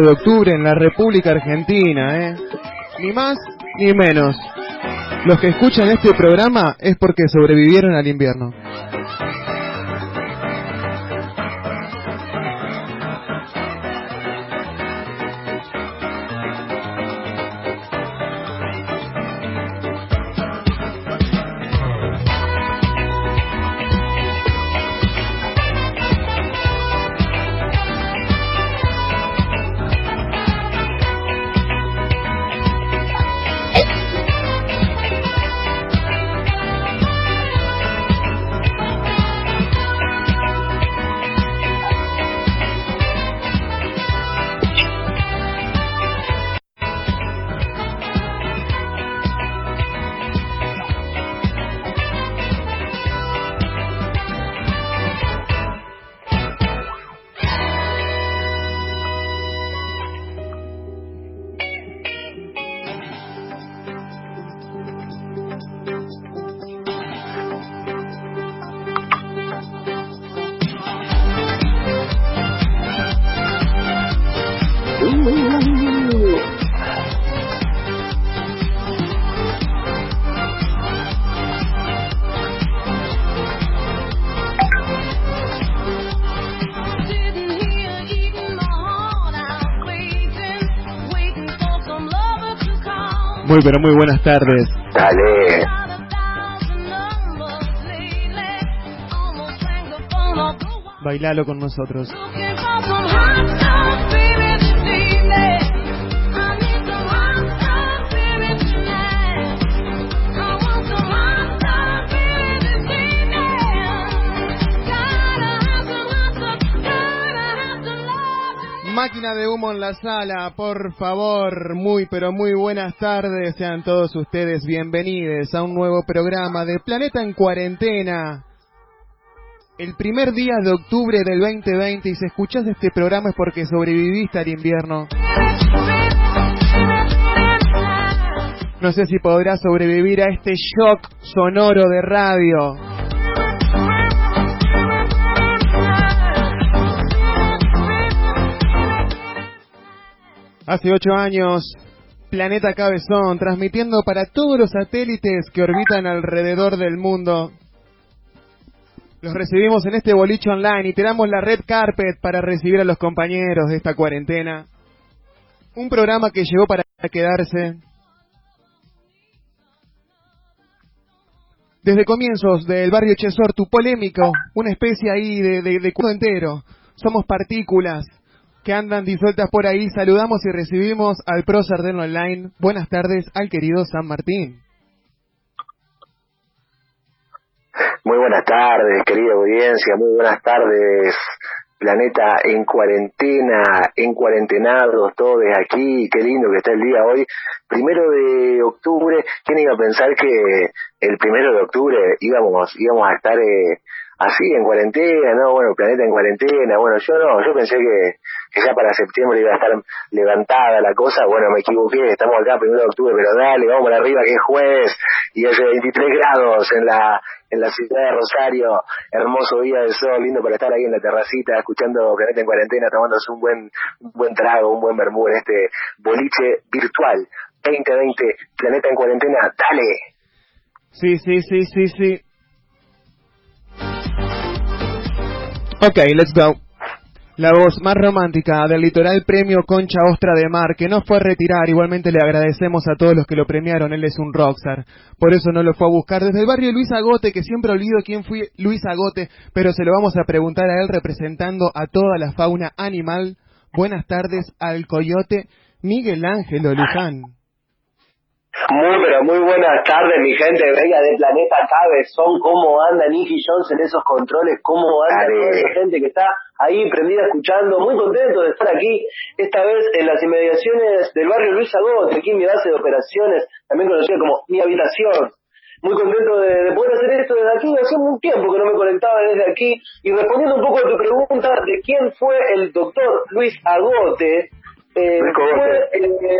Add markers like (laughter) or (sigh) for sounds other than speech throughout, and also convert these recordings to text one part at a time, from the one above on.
de octubre en la República Argentina, ¿eh? Ni más ni menos. Los que escuchan este programa es porque sobrevivieron al invierno. Muy, pero muy buenas tardes. Dale. Bailalo con nosotros. En la sala, por favor, muy pero muy buenas tardes, sean todos ustedes bienvenidos a un nuevo programa de Planeta en Cuarentena. El primer día de octubre del 2020 y si escuchas este programa es porque sobreviviste al invierno. No sé si podrás sobrevivir a este shock sonoro de radio. Hace ocho años, Planeta Cabezón, transmitiendo para todos los satélites que orbitan alrededor del mundo. Los recibimos en este boliche online y tiramos la red carpet para recibir a los compañeros de esta cuarentena. Un programa que llegó para quedarse. Desde comienzos del barrio Chesortu, polémico, una especie ahí de, de, de entero. Somos partículas, que andan disueltas por ahí, saludamos y recibimos al Pro Sardello Online. Buenas tardes al querido San Martín. Muy buenas tardes, querida audiencia, muy buenas tardes, planeta en cuarentena, en cuarentenados, todos aquí, qué lindo que está el día hoy, primero de octubre, ¿quién iba a pensar que el primero de octubre íbamos, íbamos a estar eh, así en cuarentena, no? Bueno, planeta en cuarentena, bueno, yo no, yo pensé que ya para septiembre iba a estar levantada la cosa, bueno, me equivoqué, estamos acá primero de octubre, pero dale, vamos para arriba que es jueves y hace 23 grados en la en la ciudad de Rosario, hermoso día de sol, lindo para estar ahí en la terracita, escuchando Planeta en Cuarentena, tomándose un buen, un buen trago, un buen bermú en este boliche virtual 2020, Planeta en Cuarentena, dale. Sí, sí, sí, sí, sí. Ok, let's go. La voz más romántica del litoral premio Concha Ostra de Mar, que no fue a retirar, igualmente le agradecemos a todos los que lo premiaron, él es un rockstar, por eso no lo fue a buscar. Desde el barrio Luis Agote, que siempre olvido quién fue Luis Agote, pero se lo vamos a preguntar a él representando a toda la fauna animal. Buenas tardes al coyote Miguel Ángel Luján. Muy, pero muy buenas tardes, mi gente bella de Planeta Cabezón. ¿Cómo anda Nicky Jones en esos controles? ¿Cómo anda toda esa gente que está ahí prendida escuchando? Muy contento de estar aquí, esta vez en las inmediaciones del barrio Luis Agote, aquí en mi base de operaciones, también conocida como mi habitación. Muy contento de, poder hacer esto desde aquí. Hace un tiempo que no me conectaba desde aquí. Y respondiendo un poco a tu pregunta de quién fue el doctor Luis Agote, eh, fue, eh,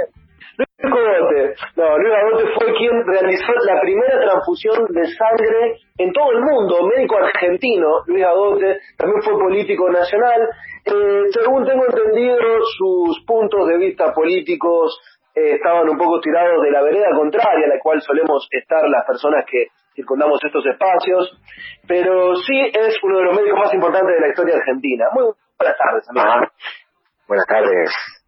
Agote. No, Luis Agote fue quien realizó la primera transfusión de sangre en todo el mundo, médico argentino. Luis Agote también fue político nacional. Eh, según tengo entendido, sus puntos de vista políticos eh, estaban un poco tirados de la vereda contraria a la cual solemos estar las personas que circundamos estos espacios, pero sí es uno de los médicos más importantes de la historia argentina. Muy buenas tardes, amigos. Buenas tardes.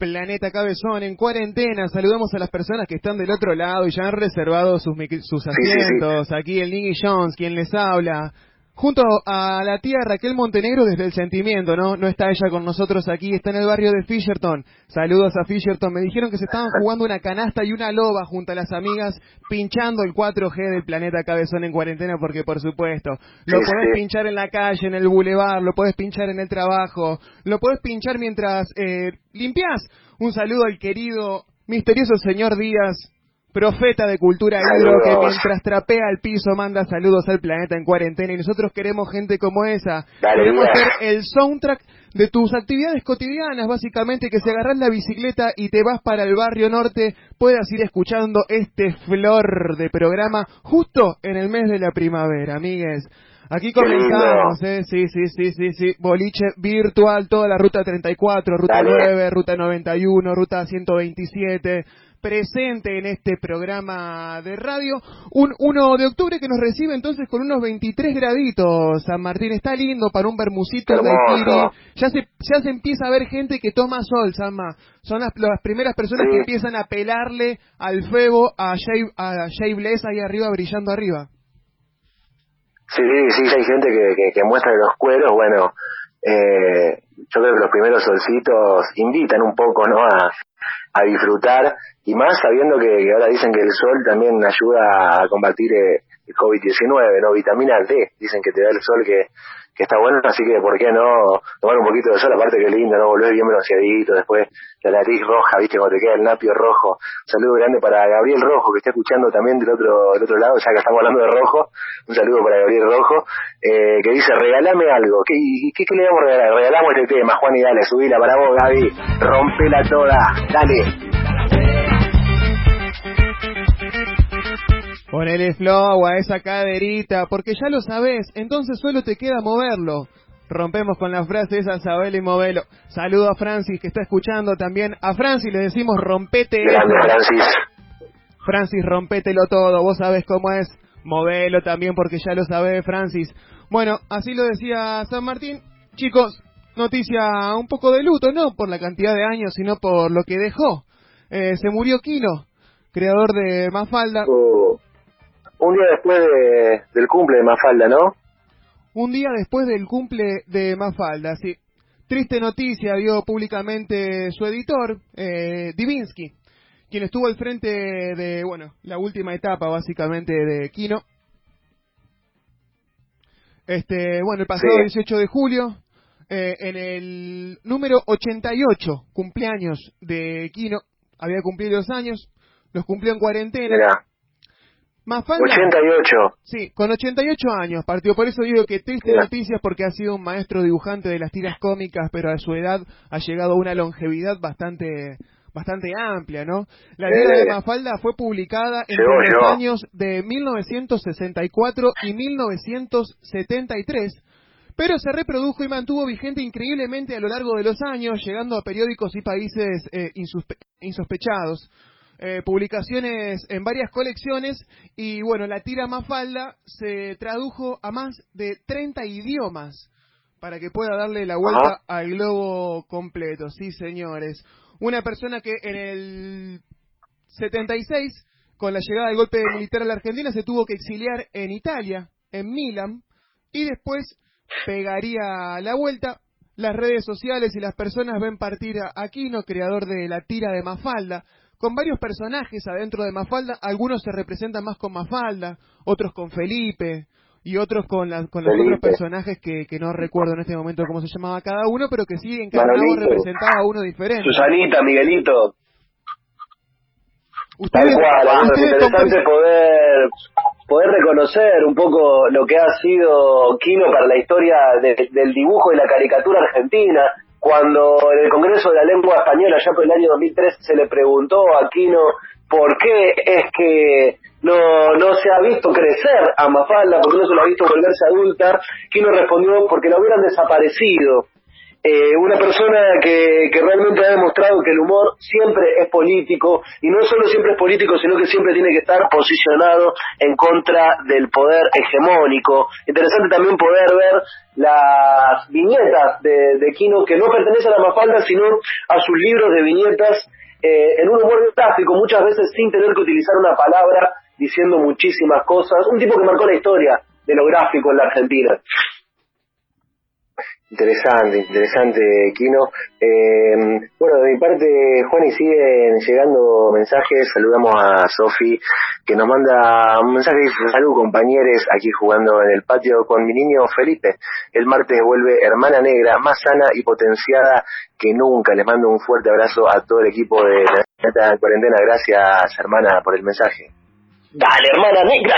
Planeta Cabezón en cuarentena. Saludamos a las personas que están del otro lado y ya han reservado sus, sus asientos. Aquí el Nicky Jones, quien les habla. Junto a la tía Raquel Montenegro desde el sentimiento, ¿no? No está ella con nosotros aquí, está en el barrio de Fisherton. Saludos a Fisherton. Me dijeron que se estaban jugando una canasta y una loba junto a las amigas, pinchando el 4G del planeta Cabezón en cuarentena, porque por supuesto, lo podés pinchar en la calle, en el bulevar, lo podés pinchar en el trabajo, lo podés pinchar mientras eh, limpias. Un saludo al querido, misterioso señor Díaz, profeta de cultura hidro que mientras trapea el piso manda saludos al planeta en cuarentena y nosotros queremos gente como esa. queremos ser el soundtrack de tus actividades cotidianas, básicamente que si agarras la bicicleta y te vas para el barrio norte, puedas ir escuchando este flor de programa justo en el mes de la primavera, amigues. Aquí comenzamos, ¿eh? Sí, sí, sí, sí, sí. Boliche virtual, toda la ruta 34, ruta 9, ruta 91, ruta 127 presente en este programa de radio. Un 1 de octubre que nos recibe entonces con unos 23 graditos. San Martín está lindo para un bermucito de Ya se, ya se empieza a ver gente que toma sol, Sanma. Son las, las primeras personas que empiezan a pelarle al fuego a Jay, a Jay Bless ahí arriba, brillando arriba. Sí, sí, hay gente que, que, muestra los cueros, bueno, eh, yo creo que los primeros solcitos invitan un poco, ¿no? A, a disfrutar y más sabiendo que, ahora dicen que el sol también ayuda a combatir eh, COVID-19, ¿no? Vitamina D, dicen que te da el sol que, que está bueno, así que ¿por qué no tomar un poquito de sol? Aparte que lindo, ¿no? Volver bien bronceadito, después la nariz roja, ¿viste? Cuando te queda el napio rojo. saludo grande para Gabriel Rojo, que está escuchando también del otro del otro lado, ya que estamos hablando de rojo. Un saludo para Gabriel Rojo, eh, que dice, regálame algo. ¿Qué, qué, qué le vamos a regalar? Regalamos este tema, Juan, y dale, subila para vos, Gaby. Rompela toda, dale. Ponele flow a esa caderita, porque ya lo sabes, entonces solo te queda moverlo. Rompemos con la frase esa, Sabel y Movelo. Saludo a Francis que está escuchando también. A Francis le decimos rompete. Francis. Francis, rompételo todo. Vos sabés cómo es. Movelo también porque ya lo sabe Francis. Bueno, así lo decía San Martín. Chicos, noticia un poco de luto, no por la cantidad de años, sino por lo que dejó. Eh, se murió Kino, creador de Mafalda. Oh un día después del cumple de Mafalda, ¿no? Un día después del cumple de Mafalda, sí. Triste noticia dio públicamente su editor, eh, Divinsky, quien estuvo al frente de, bueno, la última etapa básicamente de Kino. Este, bueno, el pasado 18 de julio, eh, en el número 88 cumpleaños de Kino, había cumplido dos años, los cumplió en cuarentena. 88. Sí, con 88 años partió. Por eso digo que triste noticias porque ha sido un maestro dibujante de las tiras cómicas, pero a su edad ha llegado a una longevidad bastante bastante amplia, ¿no? La tira de Mafalda fue publicada entre los años de 1964 y 1973, pero se reprodujo y mantuvo vigente increíblemente a lo largo de los años, llegando a periódicos y países eh, insospechados. Eh, publicaciones en varias colecciones y bueno, la tira Mafalda se tradujo a más de 30 idiomas para que pueda darle la vuelta al globo completo. Sí, señores. Una persona que en el 76, con la llegada del golpe militar a la Argentina, se tuvo que exiliar en Italia, en Milán, y después pegaría la vuelta. Las redes sociales y las personas ven partir a Aquino, creador de la tira de Mafalda, con varios personajes adentro de Mafalda. Algunos se representan más con Mafalda, otros con Felipe y otros con, con los otros personajes que, que no recuerdo en este momento cómo se llamaba cada uno, pero que sí en cada uno representaba a uno diferente. Susanita, Miguelito. Tal cual, es interesante poder poder reconocer un poco lo que ha sido Quino para la historia del dibujo y la caricatura argentina. Cuando en el Congreso de la Lengua Española, ya por el año 2003, se le preguntó a Quino por qué es que no, no se ha visto crecer a Mafalda, por qué no se lo ha visto volverse adulta, Quino respondió porque lo hubieran desaparecido. Eh, una persona que, que realmente ha demostrado que el humor siempre es político y no solo siempre es político, sino que siempre tiene que estar posicionado en contra del poder hegemónico. Interesante también poder ver las viñetas de, de Kino que no pertenecen a Mafalda, sino a sus libros de viñetas eh, en un humor gráfico, muchas veces sin tener que utilizar una palabra, diciendo muchísimas cosas. Un tipo que marcó la historia de lo gráfico en la Argentina. Interesante, interesante, Kino. Eh, bueno, de mi parte, Juan, y siguen llegando mensajes. Saludamos a Sofi, que nos manda un mensaje dice, salud compañeros, aquí jugando en el patio con mi niño Felipe. El martes vuelve hermana negra, más sana y potenciada que nunca. Les mando un fuerte abrazo a todo el equipo de la cuarentena. Gracias, hermana, por el mensaje. Dale, hermana negra.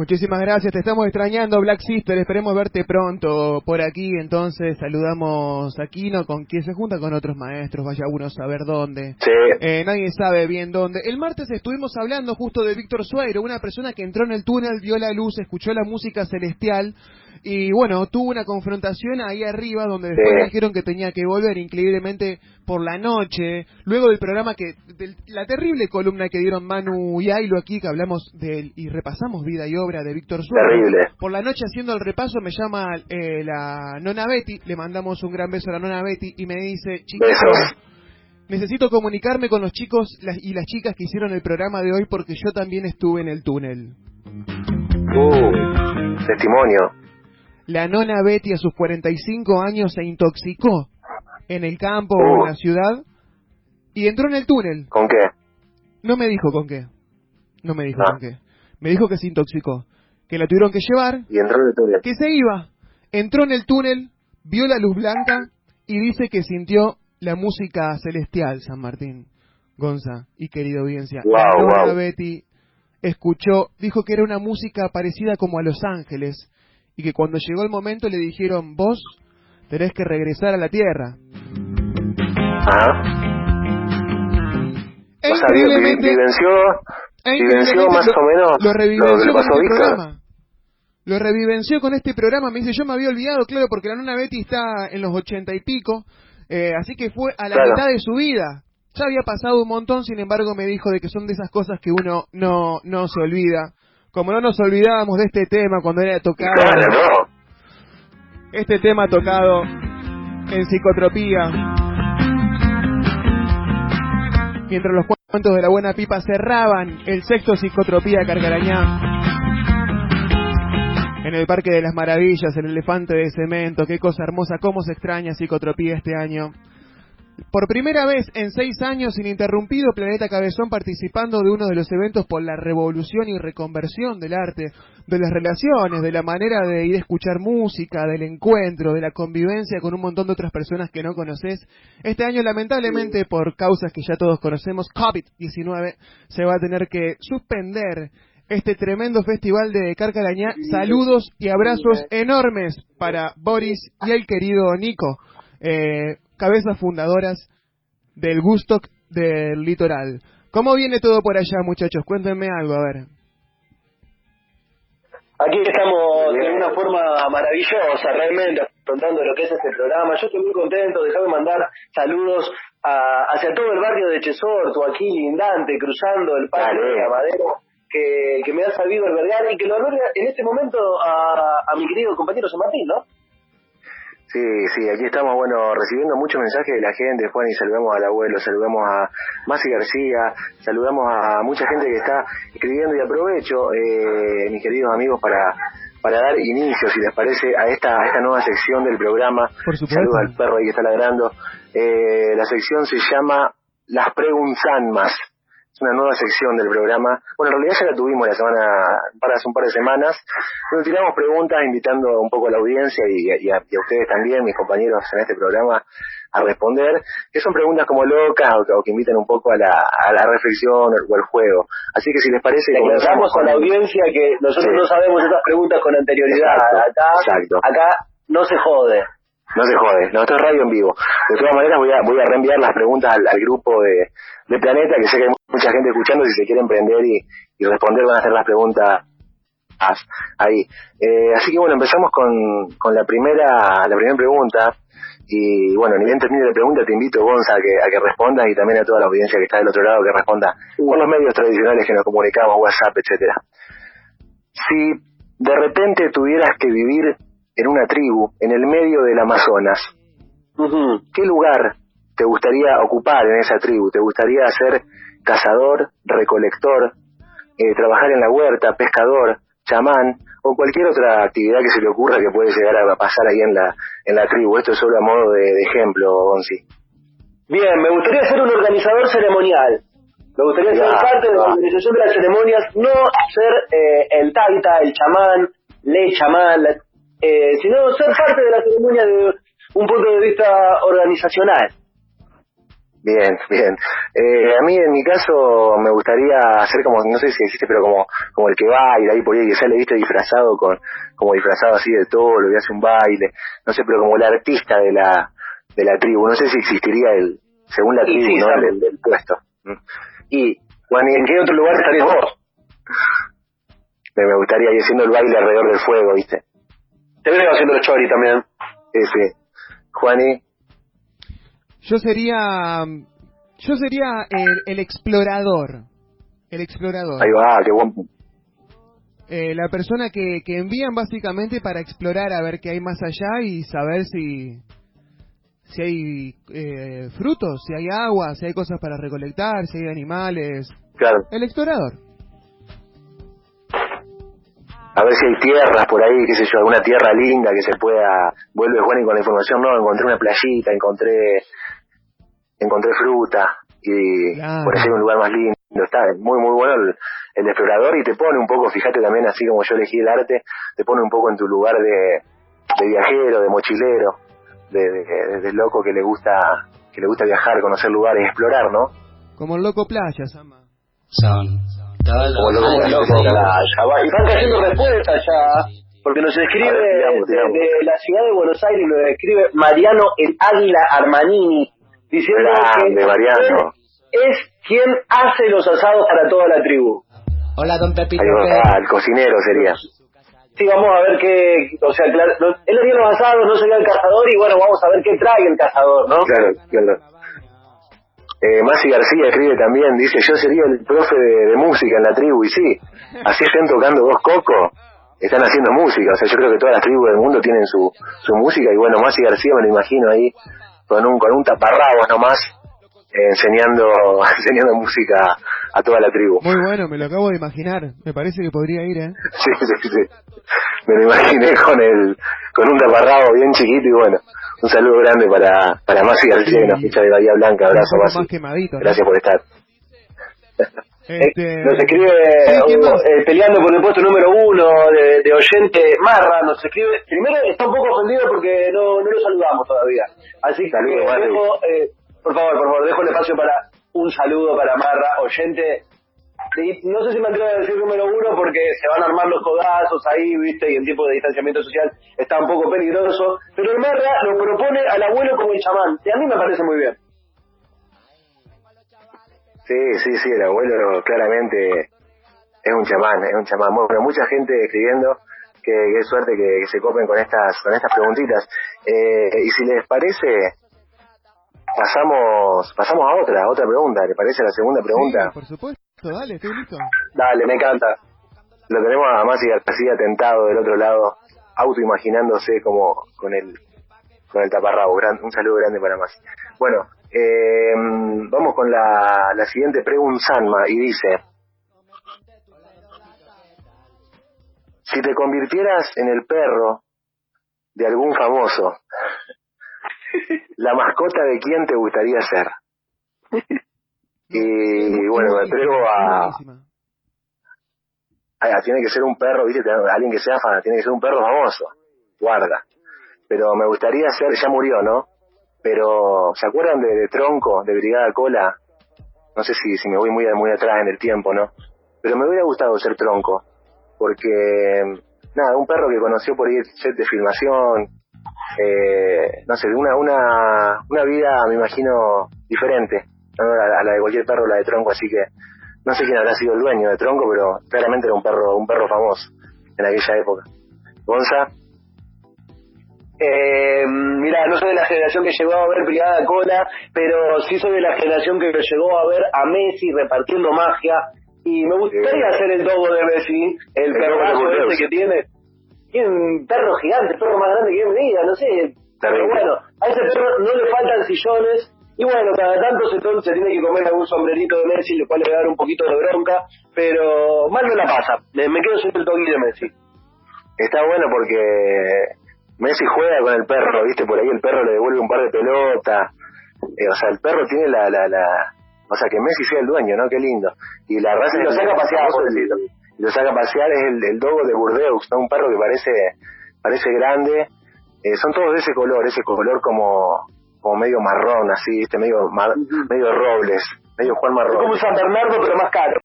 Muchísimas gracias, te estamos extrañando, Black Sister. Esperemos verte pronto por aquí. Entonces, saludamos a Kino, con quien se junta con otros maestros. Vaya uno a saber dónde. Sí. Eh, nadie sabe bien dónde. El martes estuvimos hablando justo de Víctor Suero, una persona que entró en el túnel, vio la luz, escuchó la música celestial y bueno, tuvo una confrontación ahí arriba donde después dijeron que tenía que volver increíblemente por la noche, luego del programa que, de la terrible columna que dieron Manu y Ailo aquí, que hablamos de y repasamos vida y obra de Víctor Suárez. Por la noche haciendo el repaso me llama eh, la nona Betty, le mandamos un gran beso a la nona Betty y me dice, chicos, necesito comunicarme con los chicos y las chicas que hicieron el programa de hoy porque yo también estuve en el túnel. Uh, testimonio. La nona Betty a sus 45 años se intoxicó en el campo o en la ciudad y entró en el túnel. ¿Con qué? No me dijo con qué. No me dijo con qué. Me dijo que se intoxicó. Que la tuvieron que llevar. Y entró en el túnel. Que se iba. Entró en el túnel, vio la luz blanca y dice que sintió la música celestial, San Martín. Gonza y querido audiencia. la nona Betty escuchó, dijo que era una música parecida como a Los Ángeles y que cuando llegó el momento le dijeron, vos tenés que regresar a la Tierra. Ah. E increíblemente, vivenció, más o menos lo, revivenció con este programa. Lo revivenció con este programa. Me dice, yo me había olvidado, claro, porque la nona Betty está en los ochenta y pico, eh, así que fue a la mitad de su vida. Ya había pasado un montón, sin embargo me dijo de que son de esas cosas que uno no, no se olvida como no nos olvidábamos de este tema cuando era tocado. Este tema tocado en psicotropía. Mientras los cuentos de la buena pipa cerraban el sexto psicotropía Carcarañá. En el Parque de las Maravillas, el elefante de cemento, qué cosa hermosa, cómo se extraña psicotropía este año. Por primera vez en seis años ininterrumpido, Planeta Cabezón participando de uno de los eventos por la revolución y reconversión del arte, de las relaciones, de la manera de ir a escuchar música, del encuentro, de la convivencia con un montón de otras personas que no conoces. Este año, lamentablemente, por causas que ya todos conocemos, COVID-19, se va a tener que suspender este tremendo festival de Carcarañá. Saludos y abrazos enormes para Boris y el querido Nico. Eh, cabezas fundadoras del Gusto del Litoral. ¿Cómo viene todo por allá, muchachos? Cuéntenme algo, a ver. Aquí estamos de una forma maravillosa, realmente, afrontando lo que es este programa. Yo estoy muy contento, déjame mandar saludos hacia todo el barrio de Chesorto, aquí lindante, cruzando el parque de Amadero, que, que me ha sabido albergar y que lo alberga en este momento a, a mi querido compañero San Martín, ¿no? Sí, sí, aquí estamos, bueno, recibiendo muchos mensajes de la gente, Juan, y saludamos al abuelo, saludamos a Masi García, saludamos a mucha gente que está escribiendo y aprovecho, eh, mis queridos amigos, para para dar inicio, si les parece, a esta, a esta nueva sección del programa. Por Saludos al perro ahí que está ladrando. Eh, la sección se llama Las Preguntas Más. Una nueva sección del programa. Bueno, en realidad ya la tuvimos la semana, para hace un par de semanas, donde tiramos preguntas invitando un poco a la audiencia y, a, ustedes también, mis compañeros en este programa, a responder, que son preguntas como locas o, que invitan un poco a la, a la reflexión o al juego. Así que si les parece... Comenzamos con la audiencia que nosotros no sabemos estas preguntas con anterioridad. exacto. acá no se jode. No se jode, no, esto es radio en vivo. De todas maneras voy a, voy a reenviar las preguntas al, grupo de, de, Planeta, que sé que hay mucha gente escuchando, si se quiere emprender y, y responder van a hacer las preguntas ahí. Eh, así que bueno, empezamos con, con la primera la primera pregunta. Y bueno, ni bien termine la pregunta, te invito, Gonza, a que, a que respondas y también a toda la audiencia que está del otro lado que responda por los medios tradicionales que nos comunicamos, WhatsApp, etcétera. Si de repente tuvieras que vivir en una tribu, en el medio del Amazonas, ¿qué lugar te gustaría ocupar en esa tribu? ¿Te gustaría ser cazador, recolector, eh, trabajar en la huerta, pescador, chamán o cualquier otra actividad que se le ocurra que puede llegar a pasar ahí en la, en la tribu? Esto es solo a modo de, ejemplo, Gonzi. Bien, me gustaría ser un organizador ceremonial. Me gustaría ser parte de la organización de las ceremonias, no ser eh, el taita, el chamán, le chamán, eh, sino ser parte de la ceremonia de un punto de vista organizacional. Bien, bien. Eh, a mí en mi caso me gustaría hacer como, no sé si existe, pero como como el que baila ahí por ahí, que sale, viste, disfrazado con, como disfrazado así de todo, lo que hace un baile, no sé, pero como el artista de la de la tribu, no sé si existiría el, según la tribu, ¿no? El, puesto. Mm. Y, Juan, ¿en qué otro lugar estarías vos? Me gustaría ir haciendo el baile alrededor del fuego, viste. Te veo haciendo el chori también. Ese. Juani. Yo sería. Yo sería el, explorador. El explorador. Ahí va, qué buen. Eh, la persona que, que envían básicamente para explorar a ver qué hay más allá y saber si si hay eh, frutos, si hay agua, si hay cosas para recolectar, si hay animales. Claro. El explorador a ver si hay tierras por ahí, qué sé yo, alguna tierra linda que se pueda, vuelve Juan y con la información, no, encontré una playita, encontré, encontré fruta, y por ser un lugar más lindo, está muy muy bueno el, explorador y te pone un poco, fíjate también así como yo elegí el arte, te pone un poco en tu lugar de, de viajero, de mochilero, de, de, loco que le gusta que le gusta viajar, conocer lugares, explorar, ¿no? Como el loco playa, Sama. Son. Y están cayendo respuestas ya, porque nos escribe de, la ciudad de Buenos Aires, nos escribe Mariano el Águila Armanini, diciendo que Mariano. es quien hace los asados para toda la tribu. Hola, don Pepito. el cocinero sería. Sí, vamos a ver qué, o sea, claro, él haría los asados, no sería el cazador, y bueno, vamos a ver qué trae el cazador, ¿no? Claro, claro. Eh, Masi García escribe también, dice, yo sería el profe de, música en la tribu, y sí, así estén tocando dos cocos, están haciendo música, o sea, yo creo que todas las tribus del mundo tienen su, su música, y bueno, Masi García me lo imagino ahí, con un, con un taparrabos nomás, eh, enseñando, (laughs) enseñando música a toda la tribu. Muy bueno, me lo acabo de imaginar, me parece que podría ir, ¿eh? (laughs) Sí, sí, sí, me lo imaginé con el, con un taparrabo bien chiquito y bueno, un saludo grande para, para Masi García, que nos escucha de Bahía Blanca. Abrazo, Masi. Gracias por estar. Este... (laughs) Eh, nos escribe eh, peleando por el puesto número uno de, de, oyente Marra, nos escribe, primero está un poco ofendido porque no, no lo saludamos todavía. Así que dejo, eh, por favor, por favor, dejo el espacio para un saludo para Marra, oyente no sé si me atrevo a decir número uno porque se van a armar los codazos ahí, viste, y en tiempo de distanciamiento social está un poco peligroso, pero el Merra lo propone al abuelo como el chamán, y a mí me parece muy bien. Sí, sí, sí, el abuelo claramente es un chamán, es un chamán. Bueno, mucha gente escribiendo, que, es suerte que, se copen con estas con estas preguntitas. Eh, y si les parece, pasamos pasamos a otra, otra pregunta. ¿Le parece la segunda pregunta? por supuesto. Dale, estoy listo. Dale, me encanta. Lo tenemos a Masi García tentado del otro lado, autoimaginándose como con el con el taparrabo. un saludo grande para Masi. Bueno, eh, vamos con la, la siguiente pregunta, Sanma, y dice... Si te convirtieras en el perro de algún famoso, ¿la mascota de quién te gustaría ser? (laughs) Y bueno, me atrevo a, tiene que ser un perro, viste, alguien que sea fan, tiene que ser un perro famoso, guarda. Pero me gustaría ser, ya murió, ¿no? Pero, ¿se acuerdan de, Tronco, de Brigada Cola? No sé si, si me voy muy, muy atrás en el tiempo, ¿no? Pero me hubiera gustado ser Tronco, porque, nada, un perro que conoció por ir set de filmación, eh, no sé, una, una, una vida, me imagino, diferente, ¿no? a, la de cualquier perro, la de Tronco, así que no sé quién habrá sido el dueño de Tronco, pero claramente era un perro, un perro famoso en aquella época. Gonza. Eh, mira, no soy de la generación que llegó a ver Brigada Cola, pero sí soy de la generación que llegó a ver a Messi repartiendo magia. Y me gustaría hacer el dogo de Messi, el, perro ese que tiene. Tiene un perro gigante, perro más grande que me diga, no sé. Pero bueno, a ese perro no le faltan sillones, y bueno, cada tanto se, se tiene que comer algún sombrerito de Messi, lo cual le va a dar un poquito de bronca, pero mal no la pasa. Me quedo sin el toque de Messi. Está bueno porque Messi juega con el perro, ¿viste? Por ahí el perro le devuelve un par de pelotas. Eh, o sea, el perro tiene la, la, la... O sea, que Messi sea el dueño, ¿no? Qué lindo. Y la raza... lo saca a pasear, Lo saca a pasear es el, el dogo de Burdeos, ¿no? Un perro que parece parece grande. Eh, son todos de ese color, ese color como como medio marrón, así, este medio medio robles, medio Juan Marrón. como un San Bernardo, pero más caro.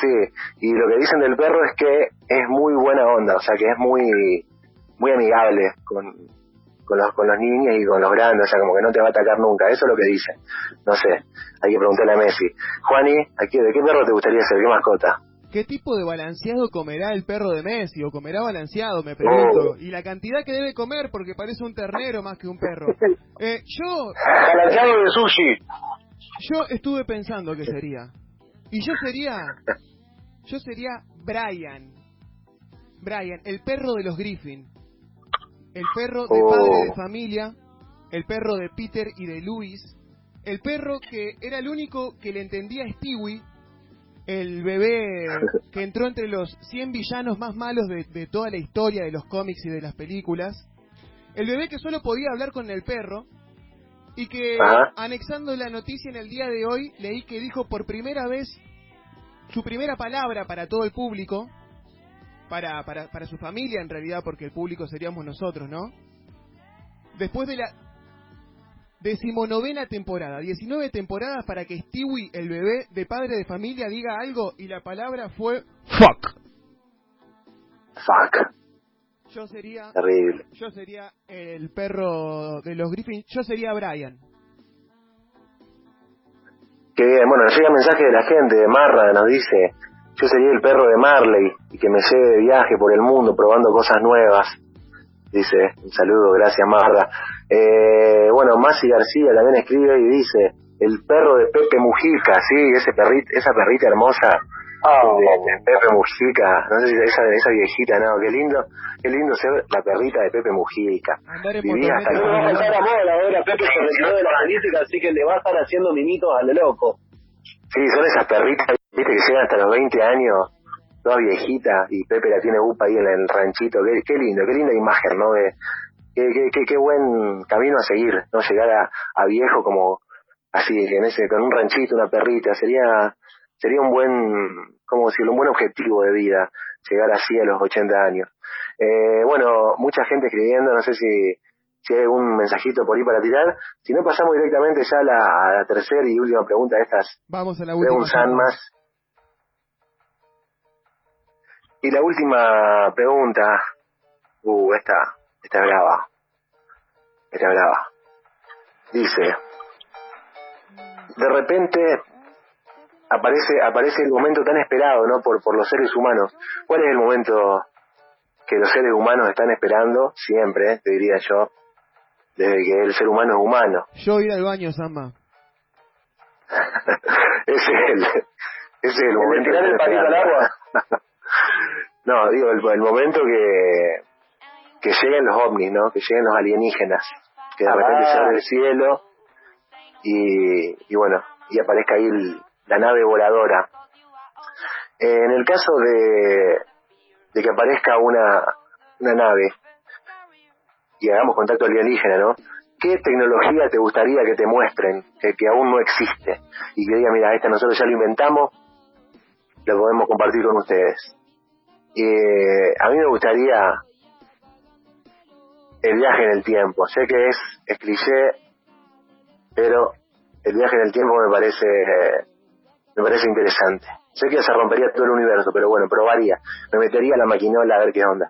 Sí, y lo que dicen del perro es que es muy buena onda, o sea que es muy muy amigable con, con los con los niños y con los grandes, o sea, como que no te va a atacar nunca, eso es lo que dicen. No sé, hay que preguntarle a Messi. Juani, aquí, ¿de qué perro te gustaría ser? ¿Qué mascota? ¿Qué tipo de balanceado comerá el perro de Messi? ¿O comerá balanceado, me pregunto? Oh. Y la cantidad que debe comer, porque parece un ternero más que un perro. (laughs) Eh, yo... Balanceado de sushi. Yo estuve pensando que sería. Y yo sería... Yo sería Brian. Brian, el perro de los Griffin. El perro de padre de oh. familia. El perro de Peter y de Luis. El perro que era el único que le entendía a Stewie el bebé que entró entre los 100 villanos más malos de, toda la historia de los cómics y de las películas. El bebé que solo podía hablar con el perro y que, anexando la noticia en el día de hoy, leí que dijo por primera vez su primera palabra para todo el público, para, para, para su familia en realidad, porque el público seríamos nosotros, ¿no? Después de la Decimonovena temporada, 19 temporadas para que Stewie, el bebé de padre de familia, diga algo y la palabra fue fuck. Fuck. Yo sería. Terrible. Yo sería el perro de los Griffins. Yo sería Brian. Que bueno, nos llega mensaje de la gente de Marra, nos dice: Yo sería el perro de Marley y que me lleve de viaje por el mundo probando cosas nuevas. Dice: Un saludo, gracias Marra. Eh, bueno, Masi García también escribe y dice, el perro de Pepe Mujica, sí, ese perrito, esa perrita hermosa oh. de, Pepe Mujica, no sé si esa, esa viejita, no, qué lindo, qué lindo ser la perrita de Pepe Mujica. Vivía hasta no pasar a moda ahora, Pepe se retiró de la política, así que le va a estar haciendo mimitos a lo loco. Sí, son esas perritas, viste, que llegan hasta los 20 años, toda viejita, y Pepe la tiene upa ahí en el ranchito, qué, qué lindo, qué linda imagen, ¿no? De, qué, qué, buen camino a seguir, no llegar a, viejo como así, en ese, con un ranchito, una perrita, sería, sería un buen, ¿cómo decirlo? Un buen objetivo de vida, llegar así a los 80 años. Eh, bueno, mucha gente escribiendo, no sé si, si hay algún mensajito por ahí para tirar. Si no, pasamos directamente ya a la, tercera y última pregunta de estas. Vamos a la última. más. Y la última pregunta, uh, esta, esta brava, esta brava. Dice, de repente aparece aparece el momento tan esperado, ¿no? Por por los seres humanos. ¿Cuál es el momento que los seres humanos están esperando siempre, te diría yo, desde que el ser humano es humano? Yo ir al baño, Samba. (laughs) ese es el ese es el, momento. tirar el al agua. No, digo el, el momento que que lleguen los ovnis, ¿no? Que lleguen los alienígenas, que de repente ah. se el cielo y, y bueno, y aparezca ahí la nave voladora. en el caso de, de que aparezca una, una nave y hagamos contacto alienígena, ¿no? ¿Qué tecnología te gustaría que te muestren que, que aún no existe? y que diga, mira, este nosotros ya lo inventamos, lo podemos compartir con ustedes. Eh, a mí me gustaría el viaje en el tiempo. Sé que es, es cliché, pero el viaje en el tiempo me parece me parece interesante. Sé que se rompería todo el universo, pero bueno, probaría. Me metería la maquinola a ver qué onda.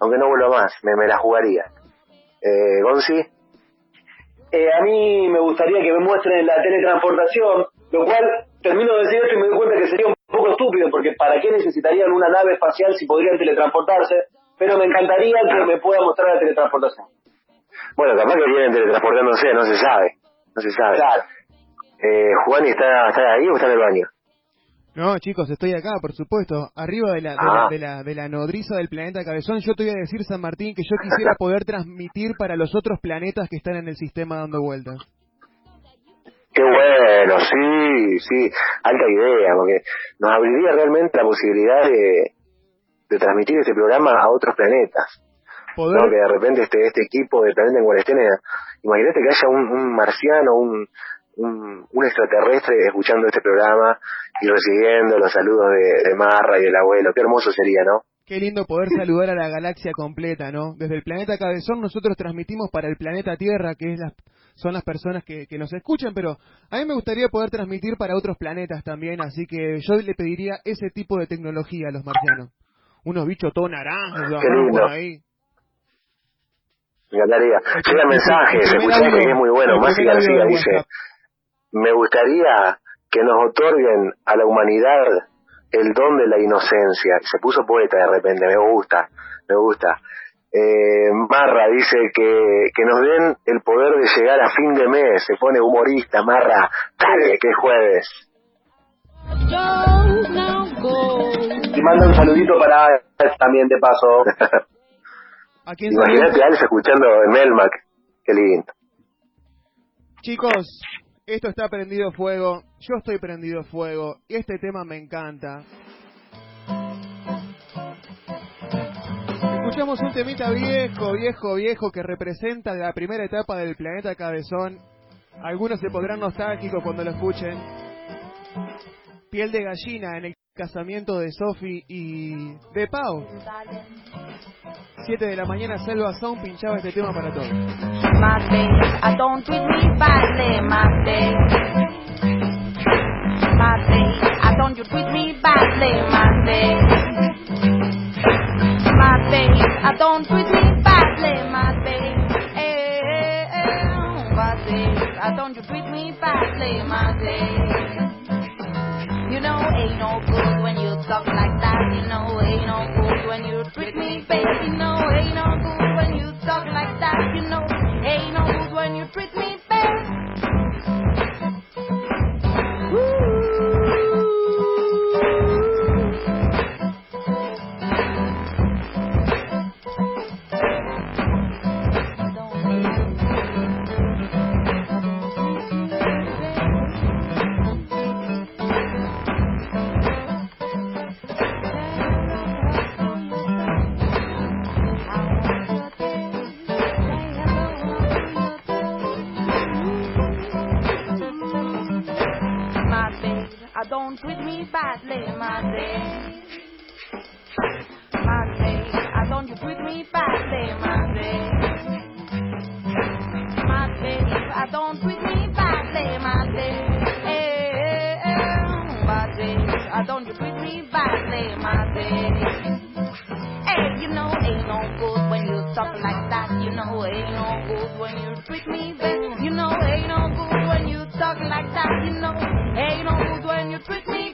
Aunque no vuelva más, me, la jugaría. Eh, Gonzi. Eh, a mí me gustaría que me muestren la teletransportación, lo cual termino de decir esto y me doy cuenta que sería un estúpido, porque ¿para qué necesitarían una nave espacial si podrían teletransportarse? Pero me encantaría que me pueda mostrar la teletransportación. Bueno, capaz que vienen teletransportándose, no se sabe. No se sabe. Claro. Eh, Juan, ¿está, ¿está ahí o está en el baño? No, chicos, estoy acá, por supuesto, arriba de la, de, la, ah. de, la, nodriza del planeta Cabezón. Yo te voy a decir, San Martín, que yo quisiera poder transmitir para los otros planetas que están en el sistema dando vueltas. Qué bueno, sí, sí, alta idea, porque nos abriría realmente la posibilidad de, de transmitir este programa a otros planetas. ¿no? Que de repente este, este equipo de Planeta en Cuarentena, imagínate que haya un, un marciano, un, un, un, extraterrestre escuchando este programa y recibiendo los saludos de, Marra y del abuelo. Qué hermoso sería, ¿no? Qué lindo poder saludar a la galaxia completa, ¿no? Desde el planeta Cabezón nosotros transmitimos para el planeta Tierra, que es son las personas que, que nos escuchan, pero a mí me gustaría poder transmitir para otros planetas también, así que yo le pediría ese tipo de tecnología a los marcianos. Unos bichos todo naranjas, por ahí. Me encantaría. Llega mensaje, se que es muy bueno. Masi García dice, me gustaría que nos otorguen a la humanidad el don de la inocencia. Se puso poeta de repente, me gusta, me gusta. Eh, Marra dice que, que nos den el poder de llegar a fin de mes. Se pone humorista, Marra. Dale, que es jueves. Y manda un saludito para también de paso. (laughs) Imagínate a Alex escuchando en Melmac. Qué lindo. Chicos, esto está prendido fuego, yo estoy prendido fuego, y este tema me encanta. Escuchamos un temita viejo, viejo, viejo que representa la primera etapa del planeta Cabezón. Algunos se podrán nostálgicos cuando lo escuchen. Piel de gallina en el casamiento de Sophie y de Pau. 7 de la mañana, Selva Sound pinchaba este tema para todos. Mate, I don't treat me badly, mate. Mate, I don't you treat me badly, mate. Mate, I don't treat me badly, mate. Eh, eh, eh, mate, I don't you treat me badly, mate. You know, ain't no good when you talk like that. You know, ain't no good when you treat me, baby. You know, ain't no good when you talk like that. You know, ain't no good when you treat me, don't treat me badly, my day. My day, I don't treat me badly, my day. My day, I don't treat me badly, my day. Hey, hey, hey, my day, I don't treat me badly, my day. Eh, hey, eh, you know, ain't no good when you talk like that. You know, ain't no good when you treat me bad. You know, ain't no good when you talk like that. You know, ain't no good when you treat me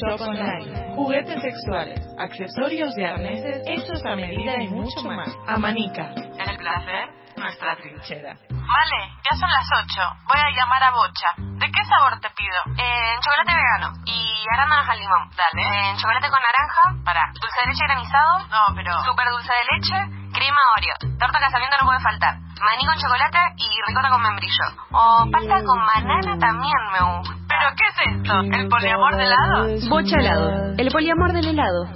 Shop Online. Juguetes sexuales, accesorios y arneses hechos a medida y mucho más. Amanica. El placer, nuestra trinchera. Vale, ya son las 8. Voy a llamar a Bocha. ¿De qué sabor te pido? Eh, chocolate vegano. Y naranja limón. Dale. Eh, chocolate con naranja. Para. Dulce de leche granizado. No, pero. Super dulce de leche. Crema Oreo. Torta casamiento no puede faltar. Maní con chocolate y ricota con membrillo. O pasta con banana también me gusta. ¿Pero qué es esto? ¿El poliamor de helado? Bocha helado. El poliamor del helado.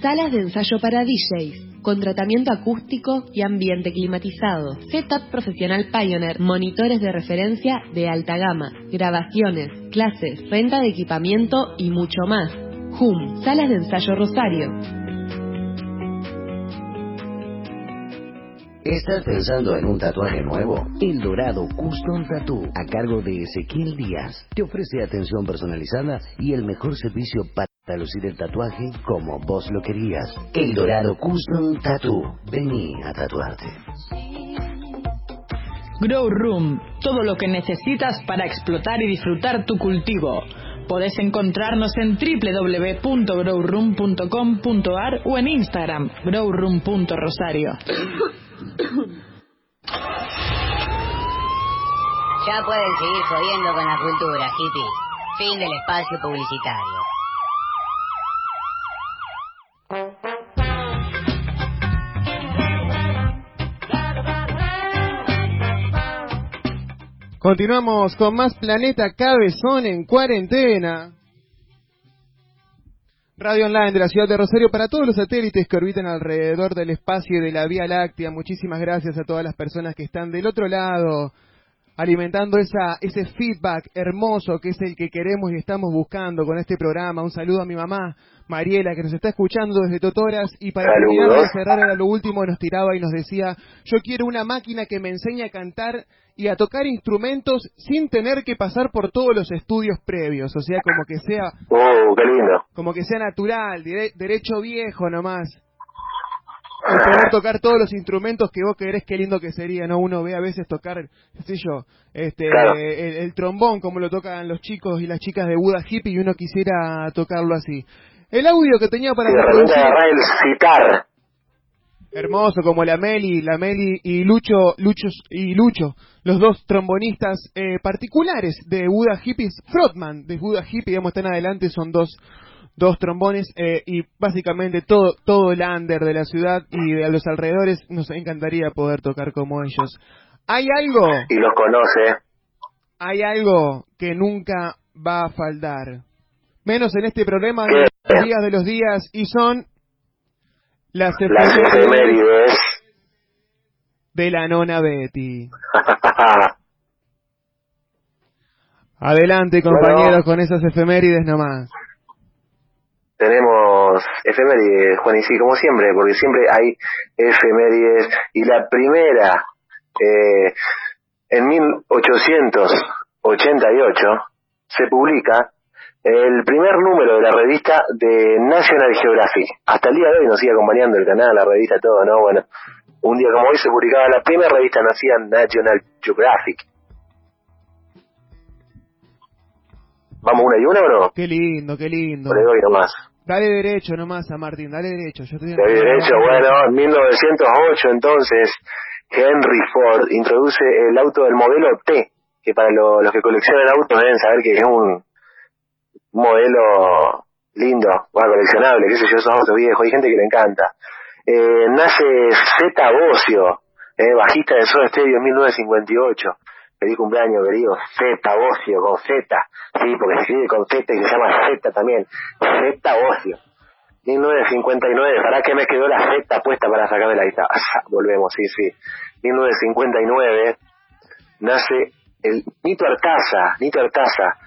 Salas de ensayo para DJs, con tratamiento acústico y ambiente climatizado. Setup profesional Pioneer, monitores de referencia de alta gama, grabaciones, clases, renta de equipamiento y mucho más. HUM, Salas de ensayo Rosario. ¿Estás pensando en un tatuaje nuevo? El Dorado Custom Tattoo, a cargo de Ezequiel Díaz, te ofrece atención personalizada y el mejor servicio para lucir el tatuaje como vos lo querías. El Dorado Custom Tattoo. Vení a tatuarte. Grow Room, todo lo que necesitas para explotar y disfrutar tu cultivo. Podés encontrarnos en www.growroom.com.ar o en Instagram, growroom.rosario. (coughs) Ya pueden seguir jodiendo con la cultura, hippie. Fin del espacio publicitario. Continuamos con más Planeta Cabezón en cuarentena. Radio Online de la ciudad de Rosario para todos los satélites que orbitan alrededor del espacio y de la Vía Láctea. Muchísimas gracias a todas las personas que están del otro lado alimentando esa, ese feedback hermoso que es el que queremos y estamos buscando con este programa. Un saludo a mi mamá, Mariela, que nos está escuchando desde Totoras. Y para terminar de cerrar, era lo último, nos tiraba y nos decía, yo quiero una máquina que me enseñe a cantar y a tocar instrumentos sin tener que pasar por todos los estudios previos. O sea, como que sea... Oh, qué lindo. Como que sea natural, derecho viejo nomás poder tocar todos los instrumentos que vos querés, qué lindo que sería, ¿no? Uno ve a veces tocar, qué sé yo, este, el, trombón como lo tocan los chicos y las chicas de Buda Hippie y uno quisiera tocarlo así. El audio que tenía para reproducir... el citar. Hermoso, como la Meli, la Meli y Lucho, Lucho y Lucho, los dos trombonistas eh, particulares de Buda Hippies, Frotman de Buda Hippie, digamos, están adelante, son dos dos trombones eh, y básicamente todo, todo el under de la ciudad y de los alrededores nos encantaría poder tocar como ellos. Hay algo... Y los conoce. Hay algo que nunca va a faltar. Menos en este problema de los días de los días y son las efemérides de la nona Betty. (laughs) Adelante compañeros con esas efemérides nomás. Tenemos efemérides, Juan, y sí, como siempre, porque siempre hay efemérides, y la primera, eh, en 1888, se publica el primer número de la revista de National Geographic. Hasta el día de hoy nos sigue acompañando el canal, la revista, todo, ¿no? Bueno, un día como hoy se publicaba la primera revista nacida National Geographic. ¿Vamos una y una o no? Qué lindo, qué lindo. Le doy nomás. Dale derecho nomás a Martín, dale derecho. Yo estoy dale derecho, bueno, en 1908 entonces Henry Ford introduce el auto del modelo T, que para los que coleccionan autos deben saber que es un modelo lindo, bueno, coleccionable, qué sé yo, esos autos viejos, hay gente que le encanta. Eh, nace Z Bocio, eh, bajista de Soda Stereo en 1958 feliz cumpleaños, querido, Z Ocio, con Z, sí, porque se escribe con Z y se llama Z también, Z Ocio. 1959, ¿para qué me quedó la Z puesta para sacarme la guitarra? Volvemos, sí, sí. 1959 nace el Nito Artaza, Nito Artaza,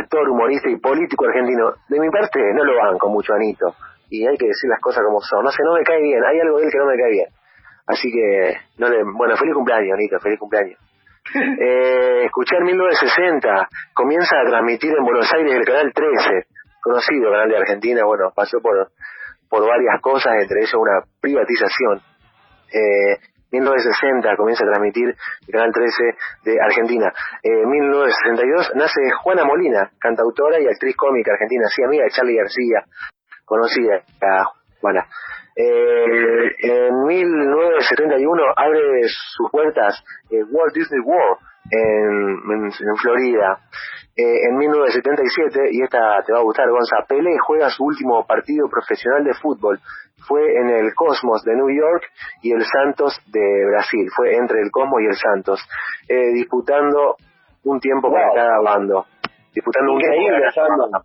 actor, humorista y político argentino. De mi parte, no lo banco mucho a Nito, y hay que decir las cosas como son. No sé, no me cae bien, hay algo de él que no me cae bien. Así que, no le, bueno, feliz cumpleaños, Nito, feliz cumpleaños. (laughs) eh, escuché en 1960, comienza a transmitir en Buenos Aires el canal 13, conocido canal de Argentina, bueno, pasó por, por varias cosas, entre ellas una privatización. Eh, 1960 comienza a transmitir el Canal 13 de Argentina. En eh, 1962 nace Juana Molina, cantautora y actriz cómica argentina, sí, amiga de Charlie García, conocida, Juana. Eh, en 1971 abre sus puertas eh, Walt Disney World en, en, Florida. Eh, en 1977, y esta te va a gustar, Gonza, Pelé juega su último partido profesional de fútbol. Fue en el Cosmos de New York y el Santos de Brasil. Fue entre el Cosmos y el Santos, eh, disputando un tiempo para cada bando. Disputando un tiempo para cada.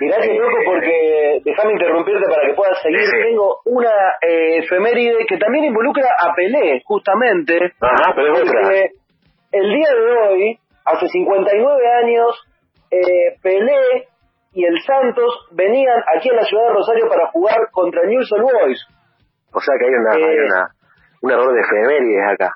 Mirá que loco porque, déjame interrumpirte para que puedas seguir, tengo una eh, efeméride que también involucra a Pelé, justamente. Ajá, pero el día de hoy, hace 59 años, eh, Pelé y el Santos venían aquí a la ciudad de Rosario para jugar contra News Old Boys. O sea que hay, una, hay eh, una, un error de efemérides acá.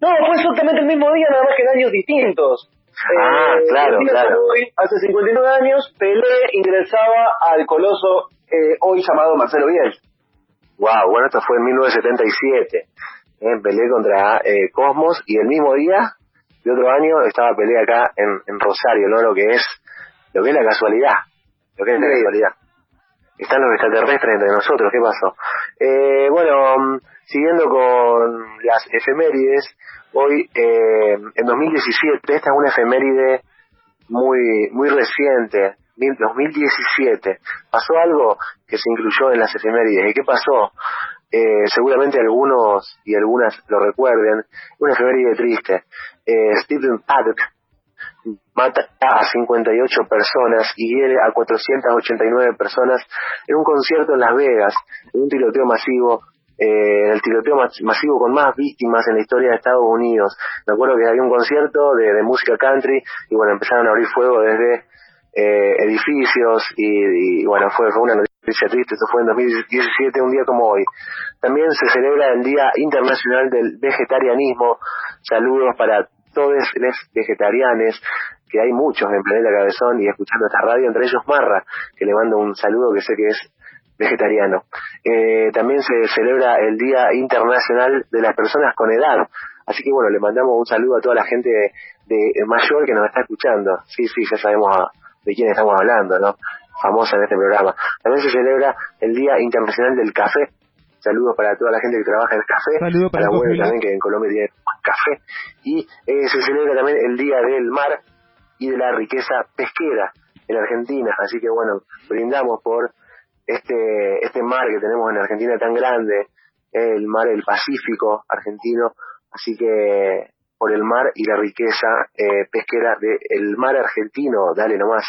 No, fue exactamente el mismo día, nada más que en años distintos. Ah, eh, claro, claro. Hace 59 años, Pelé ingresaba al coloso eh, hoy llamado Marcelo Bielsa. Wow, bueno, esto fue en 1977. En Pelé contra Cosmos y el mismo día de otro año estaba pelea acá en, en Rosario, ¿no? Lo que es, lo que es la casualidad, lo que es la casualidad. Están los extraterrestres entre nosotros, ¿qué pasó? Eh, bueno, mm, siguiendo con las efemérides, hoy, eh, en 2017, esta es una efeméride muy, muy reciente, 2017, pasó algo que se incluyó en las efemérides. ¿Y qué pasó? Eh, seguramente algunos y algunas lo recuerden, una efeméride triste. Eh, Stephen Paddock mata a 58 personas y hiere a 489 personas en un concierto en Las Vegas, en un tiroteo masivo, eh, el tiroteo masivo con más víctimas en la historia de Estados Unidos. Me acuerdo que había un concierto de, música country y bueno, empezaron a abrir fuego desde eh, edificios y, bueno, fue, fue una noticia triste, eso fue en 2017, un día como hoy. También se celebra el Día Internacional del Vegetarianismo. Saludos para todos los vegetarianos, que hay muchos en Planeta Cabezón y escuchando esta radio, entre ellos Marra, que le mando un saludo que sé que es vegetariano. Eh, también se celebra el Día Internacional de las Personas con Edad. Así que bueno, le mandamos un saludo a toda la gente de, mayor que nos está escuchando. Sí, sí, ya sabemos de quién estamos hablando, ¿no? Famosa en este programa. También se celebra el Día Internacional del Café. Saludos para toda la gente que trabaja en el café. Saludos para, la también, que en Colombia tiene café. Y eh, se celebra también el Día del Mar y de la riqueza pesquera en Argentina. Así que bueno, brindamos por este, este mar que tenemos en Argentina tan grande, el mar del Pacífico argentino. Así que por el mar y la riqueza eh, pesquera del mar argentino. Dale nomás.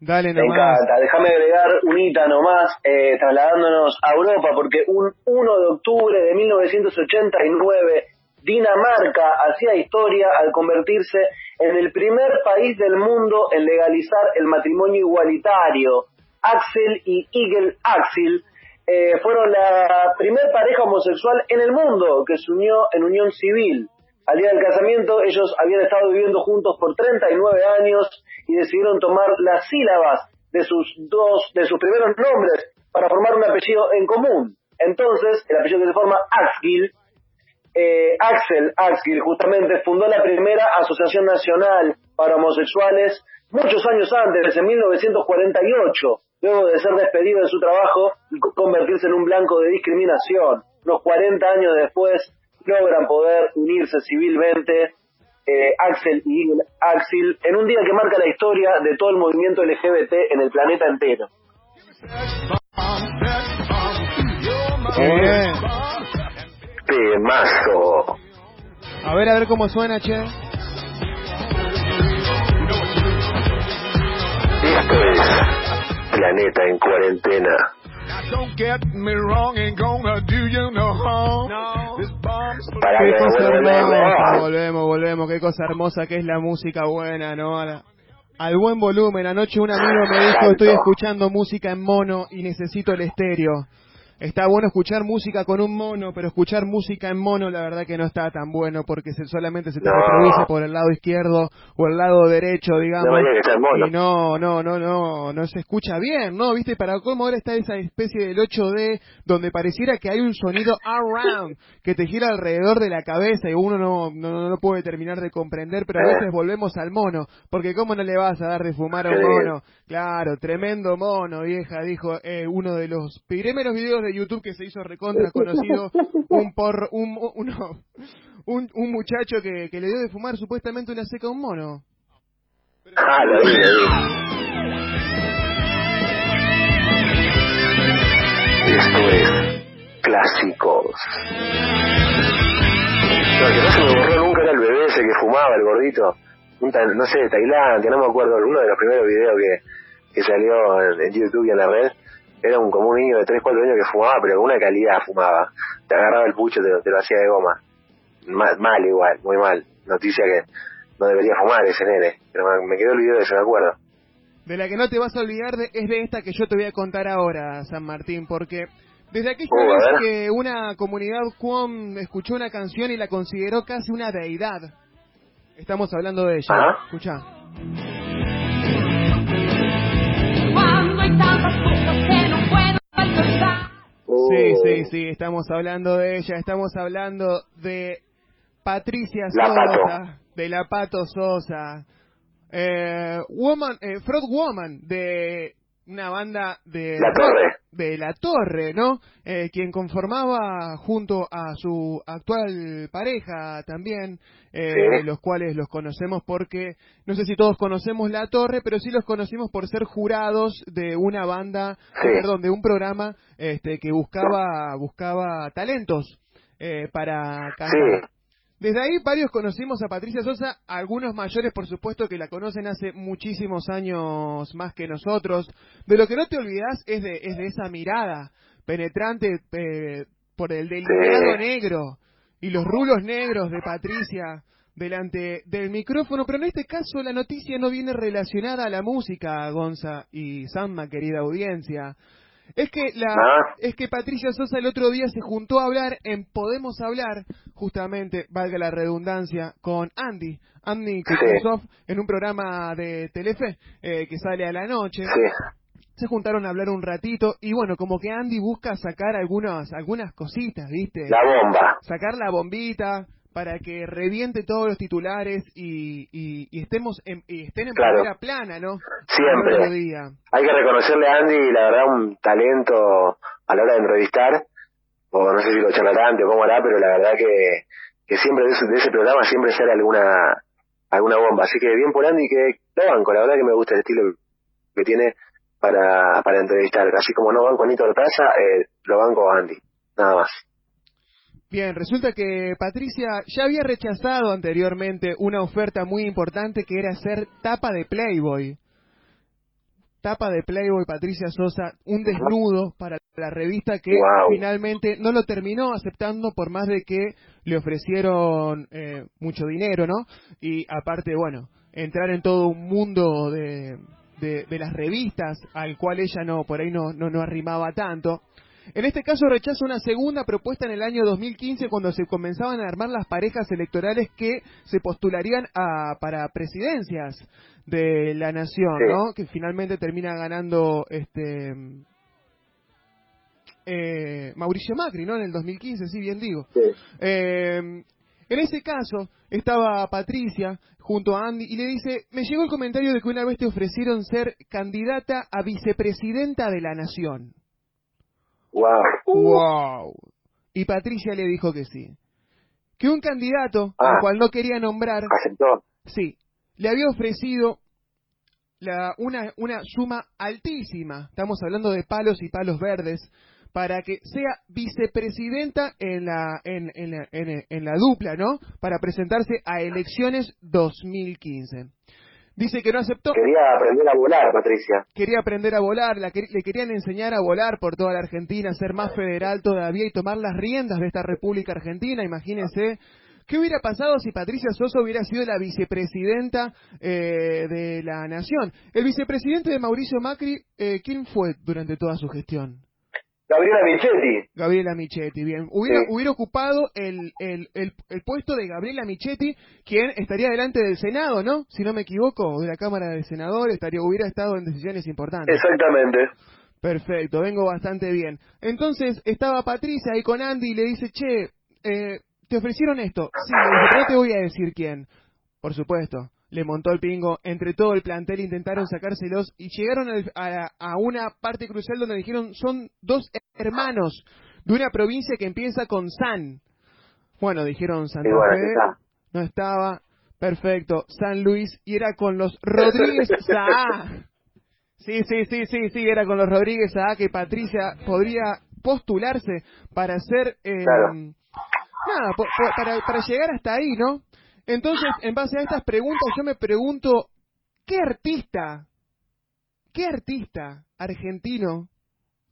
Dale nomás. Me encanta. Déjame agregar un hito nomás, eh, trasladándonos a Europa, porque un 1 de octubre de 1989 Dinamarca hacía historia al convertirse en el primer país del mundo en legalizar el matrimonio igualitario. Axel y Eagle Axel eh, fueron la primer pareja homosexual en el mundo que se unió en unión civil. Al día del casamiento ellos habían estado viviendo juntos por 39 años y decidieron tomar las sílabas de sus dos de sus primeros nombres para formar un apellido en común. Entonces, el apellido que se forma Axel eh, Axel Axel justamente fundó la primera asociación nacional para homosexuales muchos años antes, en 1948, luego de ser despedido de su trabajo y convertirse en un blanco de discriminación. Unos 40 años después logran poder unirse civilmente eh, Axel y Axel en un día que marca la historia de todo el movimiento LGBT en el planeta entero. Temazo. A ver, a ver cómo suena, che. Esto es Planeta en Cuarentena. Para qué cosa hermosa, volvemos, volvemos, qué cosa hermosa que es la música buena, ¿no? al buen volumen. Anoche un amigo me dijo, estoy escuchando música en mono y necesito el estéreo. Está bueno escuchar música con un mono, pero escuchar música en mono la verdad que no está tan bueno porque se, solamente se te reproduce por el lado izquierdo o el lado derecho, digamos. No, y no, no, no, no, no se escucha bien, ¿no? ¿Viste? Para cómo ahora está esa especie del 8D donde pareciera que hay un sonido around que te gira alrededor de la cabeza y uno no, no, no puede terminar de comprender, pero a veces volvemos al mono, porque cómo no le vas a dar de fumar a un mono. Claro, tremendo mono, vieja, dijo eh, uno de los primeros videos de YouTube que se hizo recontra conocido (laughs) un por un, uno, un, un, muchacho que, que, le dio de fumar supuestamente una seca a un mono. Ah, lo vi, Esto es clásicos. Lo que no se me borró nunca era el bebé ese que fumaba, el gordito. no sé, de Tailandia, no me acuerdo, uno de los primeros videos que, que salió en, en YouTube y en la red era un, como un niño de 3, 4 años que fumaba, pero con una calidad fumaba. Te agarraba el pucho, te, te lo hacía de goma. Mal, mal, igual, muy mal. Noticia que no debería fumar ese nene. Pero me, quedó el video de eso, me acuerdo. De la que no te vas a olvidar es de esta que yo te voy a contar ahora, San Martín, porque desde aquella uh, vez que una comunidad Cuom escuchó una canción y la consideró casi una deidad. Estamos hablando de ella. Escucha. Sí, sí, sí, estamos hablando de ella, estamos hablando de Patricia Sosa, de La Pato Sosa, eh, woman, eh, Frog Woman, de una banda de La Torre, de La Torre ¿no? Eh, quien conformaba junto a su actual pareja también, eh, los cuales los conocemos porque, no sé si todos conocemos La Torre, pero sí los conocimos por ser jurados de una banda, perdón, de un programa este, que buscaba, buscaba talentos eh, para cantar. Desde ahí varios conocimos a Patricia Sosa, algunos mayores por supuesto que la conocen hace muchísimos años más que nosotros. De lo que no te olvidas es de, es de esa mirada penetrante eh, por el delineado negro y los rulos negros de Patricia delante del micrófono, pero en este caso la noticia no viene relacionada a la música, Gonza y Samma, querida audiencia. Es que la ah. es que Patricia Sosa el otro día se juntó a hablar en Podemos hablar, justamente, valga la redundancia, con Andy, Andy Kuznetsov, en un programa de Telefe eh, que sale a la noche. Se juntaron a hablar un ratito y bueno, como que Andy busca sacar algunas algunas cositas, ¿viste? La bomba. Sacar la bombita, para que reviente todos los titulares y, y, estemos en, y estén en primera plana, ¿no? Siempre. Hay que reconocerle a Andy, la verdad, un talento a la hora de entrevistar, o no sé si lo charlatante o cómo hará, pero la verdad que, que siempre de ese, programa siempre sale alguna alguna bomba. Así que bien por Andy, que lo banco, la verdad que me gusta el estilo que tiene para, para entrevistar. Así como no banco a Nito Taza, eh, lo banco a Andy, nada más. Bien, resulta que Patricia ya había rechazado anteriormente una oferta muy importante que era ser tapa de Playboy. Tapa de Playboy, Patricia Sosa, un desnudo para la revista que finalmente no lo terminó aceptando por más de que le ofrecieron eh, mucho dinero, ¿no? Y aparte, bueno, entrar en todo un mundo de, de, de las revistas al cual ella no, por ahí no, no, no arrimaba tanto. En este caso rechaza una segunda propuesta en el año 2015 cuando se comenzaban a armar las parejas electorales que se postularían a, para presidencias de la nación, ¿no? Que finalmente termina ganando este eh, Mauricio Macri, ¿no? En el 2015, sí, bien digo. Eh, en ese caso estaba Patricia junto a Andy y le dice, me llegó el comentario de que una vez te ofrecieron ser candidata a vicepresidenta de la nación. Wow. Wow. Y Patricia le dijo que sí. Que un candidato, al ah. cual no quería nombrar, aceptó. Sí, le había ofrecido la, una, una suma altísima, estamos hablando de palos y palos verdes, para que sea vicepresidenta en la, en, en, en, en la dupla, ¿no? Para presentarse a elecciones 2015. Dice que no aceptó. Quería aprender a volar, Patricia. Quería aprender a volar, le querían enseñar a volar por toda la Argentina, ser más federal todavía y tomar las riendas de esta República Argentina. Imagínense ¿Qué hubiera pasado si Patricia Sosa hubiera sido la vicepresidenta eh, de la Nación? El vicepresidente de Mauricio Macri, eh, ¿quién fue durante toda su gestión? Gabriela Michetti. Gabriela Michetti, bien. Hubiera, hubiera ocupado el, el, el, el, puesto de Gabriela Michetti, quien estaría delante del Senado, ¿no? Si no me equivoco, de la Cámara de Senadores, estaría, hubiera estado en decisiones importantes. Exactamente. Perfecto, vengo bastante bien. Entonces, estaba Patricia ahí con Andy y le dice, che, eh, ¿te ofrecieron esto? Sí, no te voy a decir quién. Por supuesto le montó el pingo, entre todo el plantel intentaron sacárselos y llegaron a, a, una parte crucial donde dijeron son dos hermanos de una provincia que empieza con San. Bueno, dijeron Santa Fe, no estaba, perfecto, San Luis y era con los Rodríguez (laughs) Saá. Sí, sí, sí, sí, sí, era con los Rodríguez Saá que Patricia podría postularse para ser... Eh, Nada, para, para llegar hasta ahí, ¿no? Entonces, en base a estas preguntas, yo me pregunto, ¿qué artista, qué artista argentino,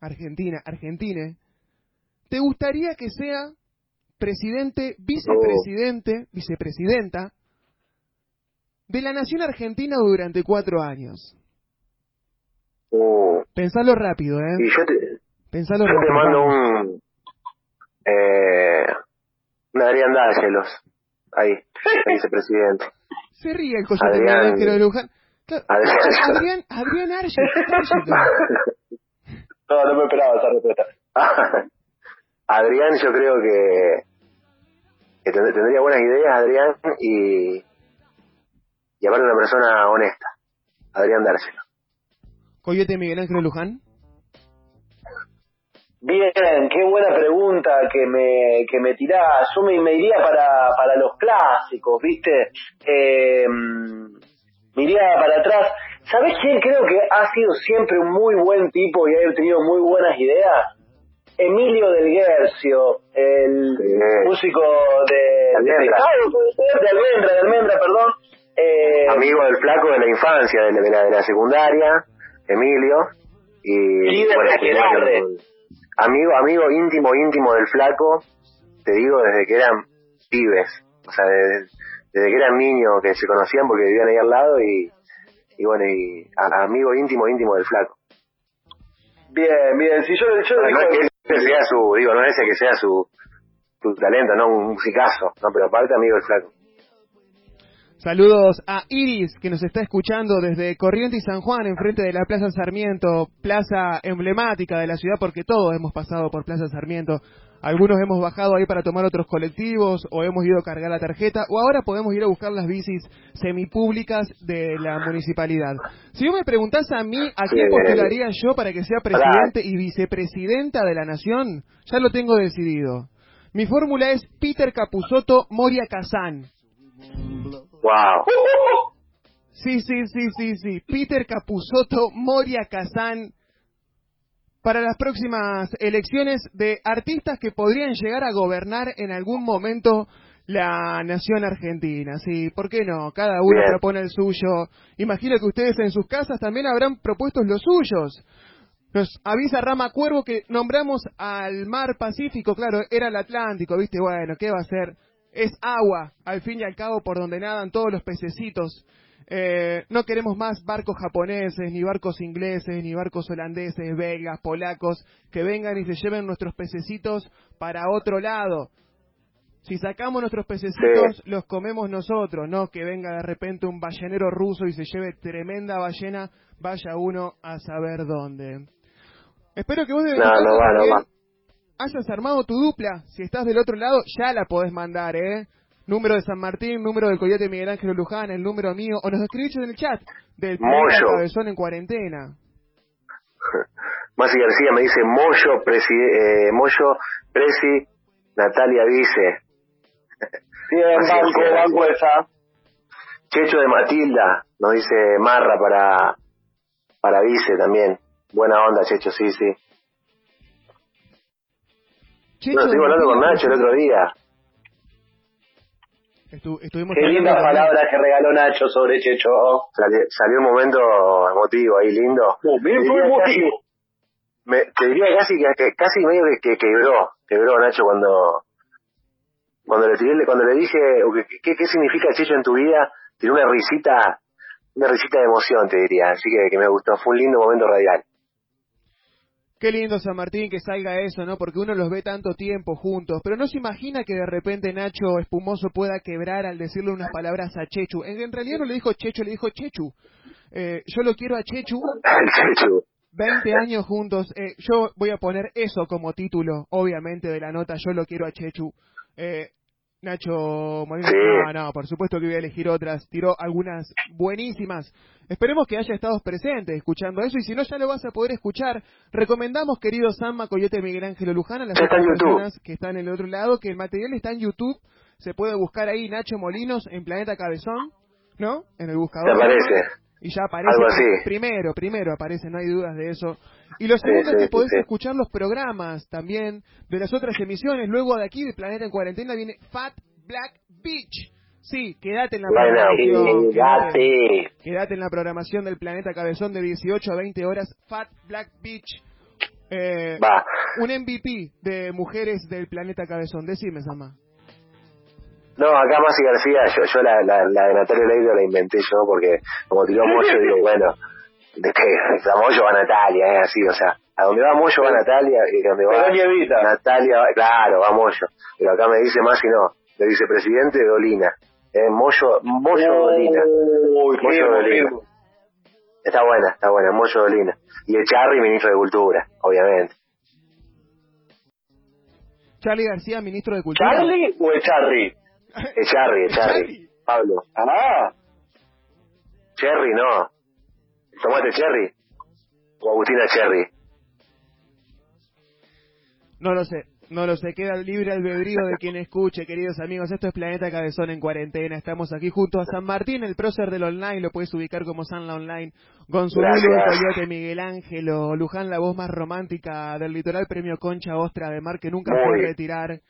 Argentina, argentine, te gustaría que sea presidente, vicepresidente, vicepresidenta de la nación argentina durante cuatro años? Oh. Pensalo rápido, ¿eh? Y yo te, Pensalo yo te mando un... Eh, Adrián Dárgelos ahí, el vicepresidente. (laughs) Se ríe el coyote Adrián, de Luján. Adrián, Adrián, (laughs) No, no me esperaba esa respuesta. (laughs) Adrián yo creo que, que tendría buenas ideas, Adrián, y, y aparte una persona honesta. Adrián Dárselo. Coyote Miguel Ángel Luján. Bien, qué buena pregunta que me, que me tirás. Yo me, iría para, para los clásicos, ¿viste? Eh, me iría para atrás. ¿Sabés quién creo que ha sido siempre un muy buen tipo y ha tenido muy buenas ideas? Emilio del Guercio, el músico de, Almendra. de Almendra, de Almendra, perdón. Eh, Amigo del flaco de la infancia, de la, de la, secundaria, Emilio. Y, bueno, amigo, amigo íntimo, íntimo del flaco, te digo, desde que eran pibes, o sea, desde, que eran niños que se conocían porque vivían ahí al lado y, y bueno, y amigo íntimo, íntimo del flaco. Bien, bien, si yo, yo no, digo... es que ese sea su, digo, no es ese que sea su, su talento, no un musicazo, no, pero aparte amigo del flaco. Saludos a Iris, que nos está escuchando desde Corrientes y San Juan, enfrente de la Plaza Sarmiento, plaza emblemática de la ciudad, porque todos hemos pasado por Plaza Sarmiento. Algunos hemos bajado ahí para tomar otros colectivos, o hemos ido a cargar la tarjeta, o ahora podemos ir a buscar las bicis semipúblicas de la municipalidad. Si vos me preguntás a mí a quién postularía yo para que sea presidente y vicepresidenta de la nación, ya lo tengo decidido. Mi fórmula es Peter Capusotto Moria Kazán. Wow. Sí, sí, sí, sí, sí. Peter Capusotto, Moria Kazan, para las próximas elecciones de artistas que podrían llegar a gobernar en algún momento la nación argentina. Sí, ¿por qué no? Cada uno propone el suyo. Imagino que ustedes en sus casas también habrán propuesto los suyos. Nos avisa Rama Cuervo que nombramos al mar Pacífico, claro, era el Atlántico, ¿viste? Bueno, ¿qué va a ser? Es agua, al fin y al cabo, por donde nadan todos los pececitos. Eh, no queremos más barcos japoneses, ni barcos ingleses, ni barcos holandeses, belgas, polacos, que vengan y se lleven nuestros pececitos para otro lado. Si sacamos nuestros pececitos, los comemos nosotros, no que venga de repente un ballenero ruso y se lleve tremenda ballena, vaya uno a saber dónde. Espero que vos de no, hayas armado tu dupla. Si estás del otro lado, ya la podés mandar, ¿eh? Número de San Martín, número del Coyote Miguel Ángel Luján, el número mío, o nos escribís en el chat del Cabezón en cuarentena. (laughs) Masi García me dice Moyo, presi, eh, Moyo, Presi, Natalia Vice. Bien, (laughs) banco, banco esa. Checho de Matilda, nos dice Marra para, para Vice también. Buena onda, Checho, sí, sí. Checho, estuve hablando con Nacho el otro día. estuvimos Qué lindas palabras que regaló Nacho sobre Checho. Salió, un momento emotivo ahí, lindo. bien, fue emotivo. Me, te diría casi que casi medio que, quebró, quebró Nacho cuando cuando le tiré, cuando le dije ¿qué, qué significa Checho en tu vida, tiene una risita, una risita de emoción, te diría. Así que, que me gustó, fue un lindo momento radial. Qué lindo San Martín que salga eso, ¿no? Porque uno los ve tanto tiempo juntos, pero no se imagina que de repente Nacho Espumoso pueda quebrar al decirle unas palabras a Chechu. En, realidad no le dijo Chechu, le dijo Chechu. Eh, yo lo quiero a Chechu. Chechu. 20 años juntos. Eh, yo voy a poner eso como título, obviamente, de la nota. Yo lo quiero a Chechu. Eh, Nacho Molina, no, no, por supuesto que voy a elegir otras. Tiró algunas buenísimas. Esperemos que haya estado presente escuchando eso y si no ya lo vas a poder escuchar. Recomendamos, querido Samma Coyote Miguel Ángel Luján, a las personas que están en el otro lado, que el material está en YouTube. Se puede buscar ahí Nacho Molinos en Planeta Cabezón, ¿no? En el buscador. ¿Te parece? Y ya aparece primero, primero aparece, no hay dudas de eso. Y lo segundo es que podés escuchar los programas también de las otras emisiones. Luego de aquí, de Planeta en Cuarentena, viene Fat Black Beach. Sí, quédate en la programación. Quédate, quédate en la programación del Planeta Cabezón de 18 a 20 horas. Fat Black Beach. Eh, un MVP de mujeres del Planeta Cabezón. Decime, Sama. No, acá Masi García, yo, yo la, la, la de Natalia Leido la inventé yo porque como tiró (laughs) Moyo, digo, bueno, de que a Moyo va Natalia, es así, o sea, a donde va Moyo va Natalia y a donde va Natalia, claro, va Moyo. Pero acá me dice Masi, no, le dice presidente Dolina. Eh, Moyo, Moyo Dolina. Moyo Dolina. Está buena, está buena, Moyo Dolina. Y el Charry, ministro de Cultura, obviamente. Charlie García, ministro de Cultura. ¿Charlie o el Charry? Es Charry, Charry. Pablo. Ah. Cherry, no. Tomate Cherry. O Agustina Cherry. No lo sé. No lo sé, queda libre albedrío de quien escuche, queridos amigos. Esto es Planeta Cabezón en cuarentena. Estamos aquí junto a San Martín, el prócer del online, lo puedes ubicar como Sanla Online. Gonzalo Coyote, Miguel Ángelo, Luján, la voz más romántica del litoral, premio Concha Ostra de Mar, que nunca a retirar.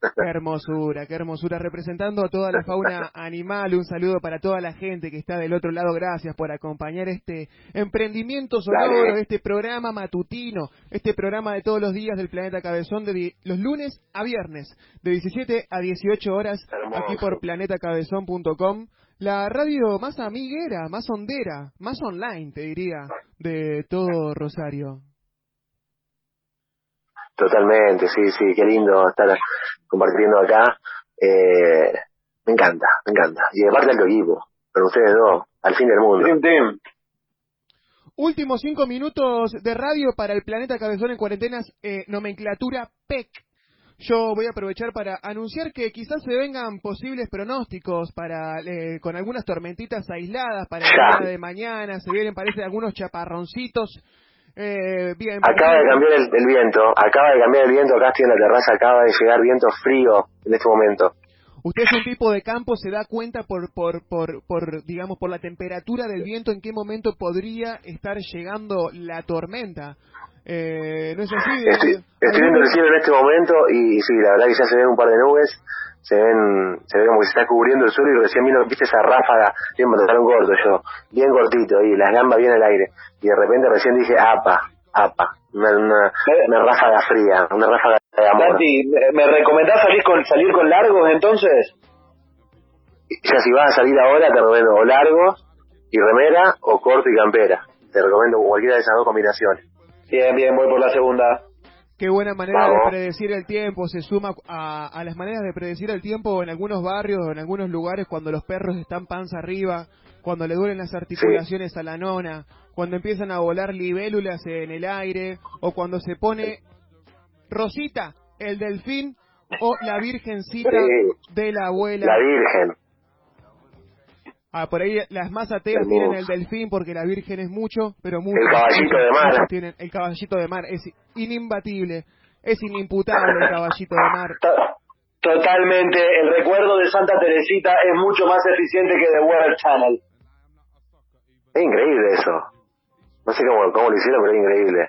Qué hermosura, qué hermosura. Representando a toda la fauna animal, un saludo para toda la gente que está del otro lado. Gracias por acompañar este emprendimiento sonoro, este programa matutino, este programa de todos los días del Planeta Cabezón, de los lunes a viernes, de 17 a 18 horas, aquí por planetacabezón.com. La radio más amiguera, más hondera, más online, te diría, de todo Rosario. Totalmente, sí, sí, qué lindo estar compartiendo acá. Eh, me encanta, me encanta. Y aparte del equipo, pero ustedes dos, al fin del mundo. Últimos cinco minutos de radio para el planeta Cabezón en cuarentenas, eh, nomenclatura PEC. Yo voy a aprovechar para anunciar que quizás se vengan posibles pronósticos para eh, con algunas tormentitas aisladas para el (laughs) día de mañana. Se vienen, parece, algunos chaparroncitos eh, bien, acaba de cambiar el, viento, acaba de cambiar el viento, acá estoy en la terraza, acaba de llegar viento frío en este momento. Usted es un tipo de campo, se da cuenta por, por, por, por, digamos, por la temperatura del viento en qué momento podría estar llegando la tormenta. Eh, ¿No es así? Estoy, estoy viendo el cielo en este momento y sí, la verdad que ya se ven un par de nubes se ven, se ve como que se está cubriendo el suelo y recién vino, viste esa ráfaga, bien un corto yo, bien cortito ahí, las gambas bien al aire, y de repente recién dije, apa, apa, una, una, ráfaga fría, una ráfaga de amor. ¿me recomendás salir con, salir con largos entonces? Ya si vas a salir ahora te recomiendo o largos y remera o corto y campera, te recomiendo cualquiera de esas dos combinaciones. Bien, bien, voy por la segunda. Qué buena manera de predecir el tiempo, se suma a, a, las maneras de predecir el tiempo en algunos barrios o en algunos lugares cuando los perros están panza arriba, cuando le duelen las articulaciones a la nona, cuando empiezan a volar libélulas en el aire o cuando se pone Rosita, el delfín o la virgencita de la abuela. La virgen. Ah, por ahí las más ateas tienen el delfín porque la Virgen es mucho, pero mucho. El caballito de mar. Tienen, el caballito de mar es inimbatible, es inimputable el caballito de mar. Totalmente, el recuerdo de Santa Teresita es mucho más eficiente que The Weather Channel. Es increíble eso. No sé cómo, cómo lo hicieron, pero es increíble.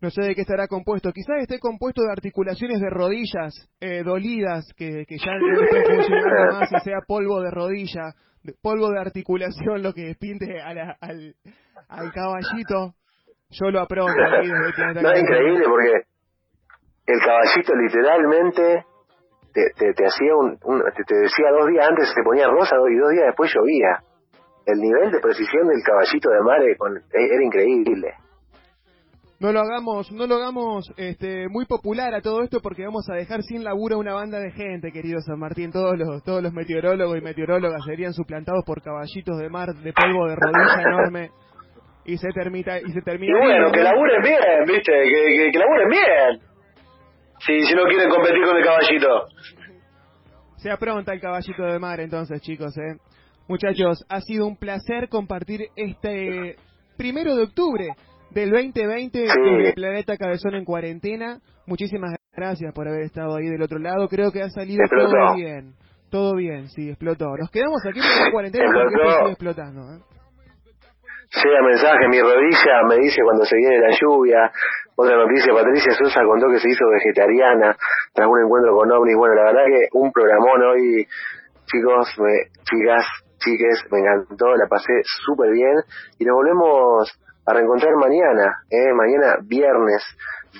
No sé de qué estará compuesto. Quizás esté compuesto de articulaciones de rodillas eh, dolidas que, que ya no estén funcionando más y sea polvo de rodilla polvo de articulación lo que pinte al, al caballito, yo lo apruebo. no, es increíble porque el caballito literalmente te, te, hacía un, te, decía dos días antes se ponía rosa y dos días después llovía. El nivel de precisión del caballito de mar e, era increíble. No lo hagamos, no lo hagamos este, muy popular a todo esto porque vamos a dejar sin laburo a una banda de gente, querido San Martín. Todos los, todos los meteorólogos y meteorólogas serían suplantados por caballitos de mar de polvo de rodilla enorme y se termina y se termina. Y bueno, que laburen bien, viste, que, que laburen bien. Sí, si no quieren competir con el caballito. Se apronta el caballito de mar entonces, chicos, ¿eh? Muchachos, ha sido un placer compartir este primero de octubre del 2020 con el Planeta Cabezón en cuarentena. Muchísimas gracias por haber estado ahí del otro lado. Creo que ha salido todo bien. Todo bien, sí, explotó. Nos quedamos aquí la cuarentena porque sigue explotando. ¿eh? Llega mensaje, mi rodilla me dice cuando se viene la lluvia, otra noticia, Patricia Sosa contó que se hizo vegetariana tras un encuentro con ovnis. Bueno, la verdad que un programón hoy, chicos, chicas, chiques, me encantó, la pasé súper bien y nos volvemos a reencontrar mañana, ¿eh? mañana viernes,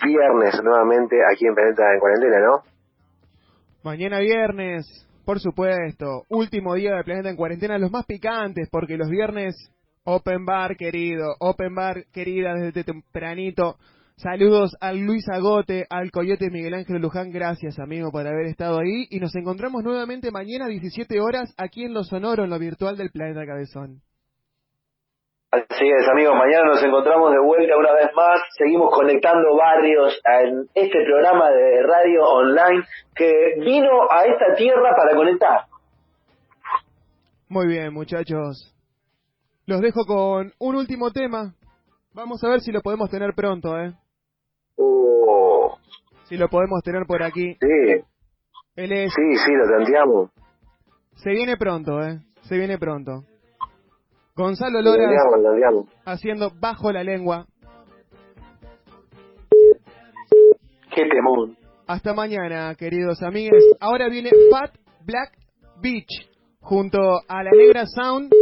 viernes nuevamente aquí en Planeta en Cuarentena, ¿no? Mañana viernes, por supuesto, último día de Planeta en Cuarentena, los más picantes, porque los viernes, Open Bar, querido, Open Bar, querida, desde tempranito, Saludos al Luis Agote, al Coyote Miguel Ángel Luján, gracias amigo por haber estado ahí y nos encontramos nuevamente mañana a 17 horas aquí en Lo Sonoro, en lo virtual del Planeta Cabezón. Así es, amigos, mañana nos encontramos de vuelta una vez más, seguimos conectando barrios en este programa de radio online que vino a esta tierra para conectar. Muy bien, muchachos. Los dejo con un último tema. Vamos a ver si lo podemos tener pronto, ¿eh? Oh. Si lo podemos tener por aquí. Sí. Él es... Sí, sí, lo tanteamos. Se viene pronto, ¿eh? Se viene pronto. Gonzalo Lora haciendo bajo la lengua. Qué. Hasta mañana, queridos amigos. Ahora viene Fat Black Beach junto a la Negra Sound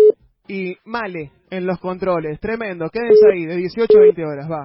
y Male en los controles. Tremendo. Quédense ahí de 18 a 20 horas. Va.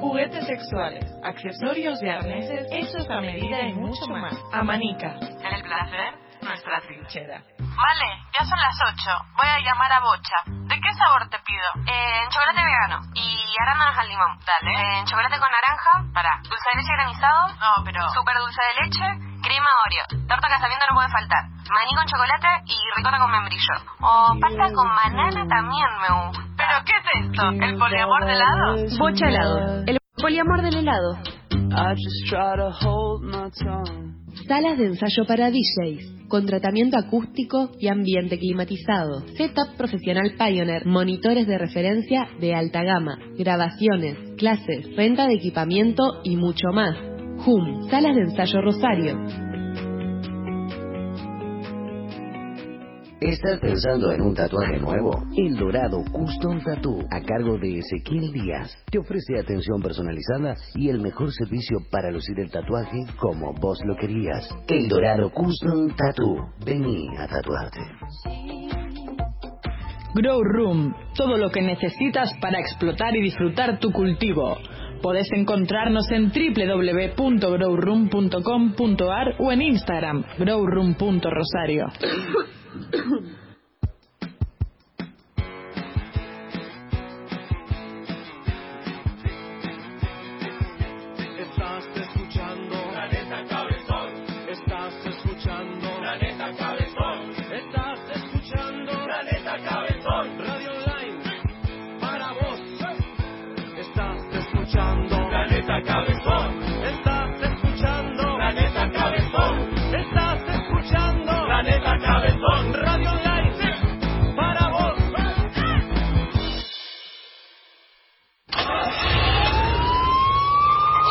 Juguetes sexuales, accesorios de arneses hechos a medida y mucho más. Amanica, en el placer, nuestra trinchera. Vale, ya son las 8. Voy a llamar a Bocha. ¿De qué sabor te pido? Eh, en chocolate vegano. Y arándanos al limón. Dale. En chocolate con naranja. Para. ¿Dulce de leche granizado? No, pero... Super dulce de leche. Crema Oreo. Torta casamiento no puede faltar. Maní con chocolate y ricota con membrillo. O pasta con banana también me gusta. ¿Pero qué es esto? ¿El poliamor de helado? Bocha helado. El poliamor del helado. Salas de ensayo para DJs, con tratamiento acústico y ambiente climatizado. Setup profesional Pioneer, monitores de referencia de alta gama, grabaciones, clases, renta de equipamiento y mucho más. HUM, Salas de ensayo Rosario. ¿Estás pensando en un tatuaje nuevo? El Dorado Custom Tattoo, a cargo de Ezequiel Díaz, te ofrece atención personalizada y el mejor servicio para lucir el tatuaje como vos lo querías. El Dorado Custom Tattoo. Vení a tatuarte. Grow Room, todo lo que necesitas para explotar y disfrutar tu cultivo. Podés encontrarnos en www.growroom.com.ar o en Instagram, growroom.rosario. (coughs)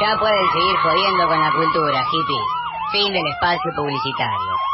Ya pueden seguir jodiendo con la cultura, hippie. Fin del espacio publicitario.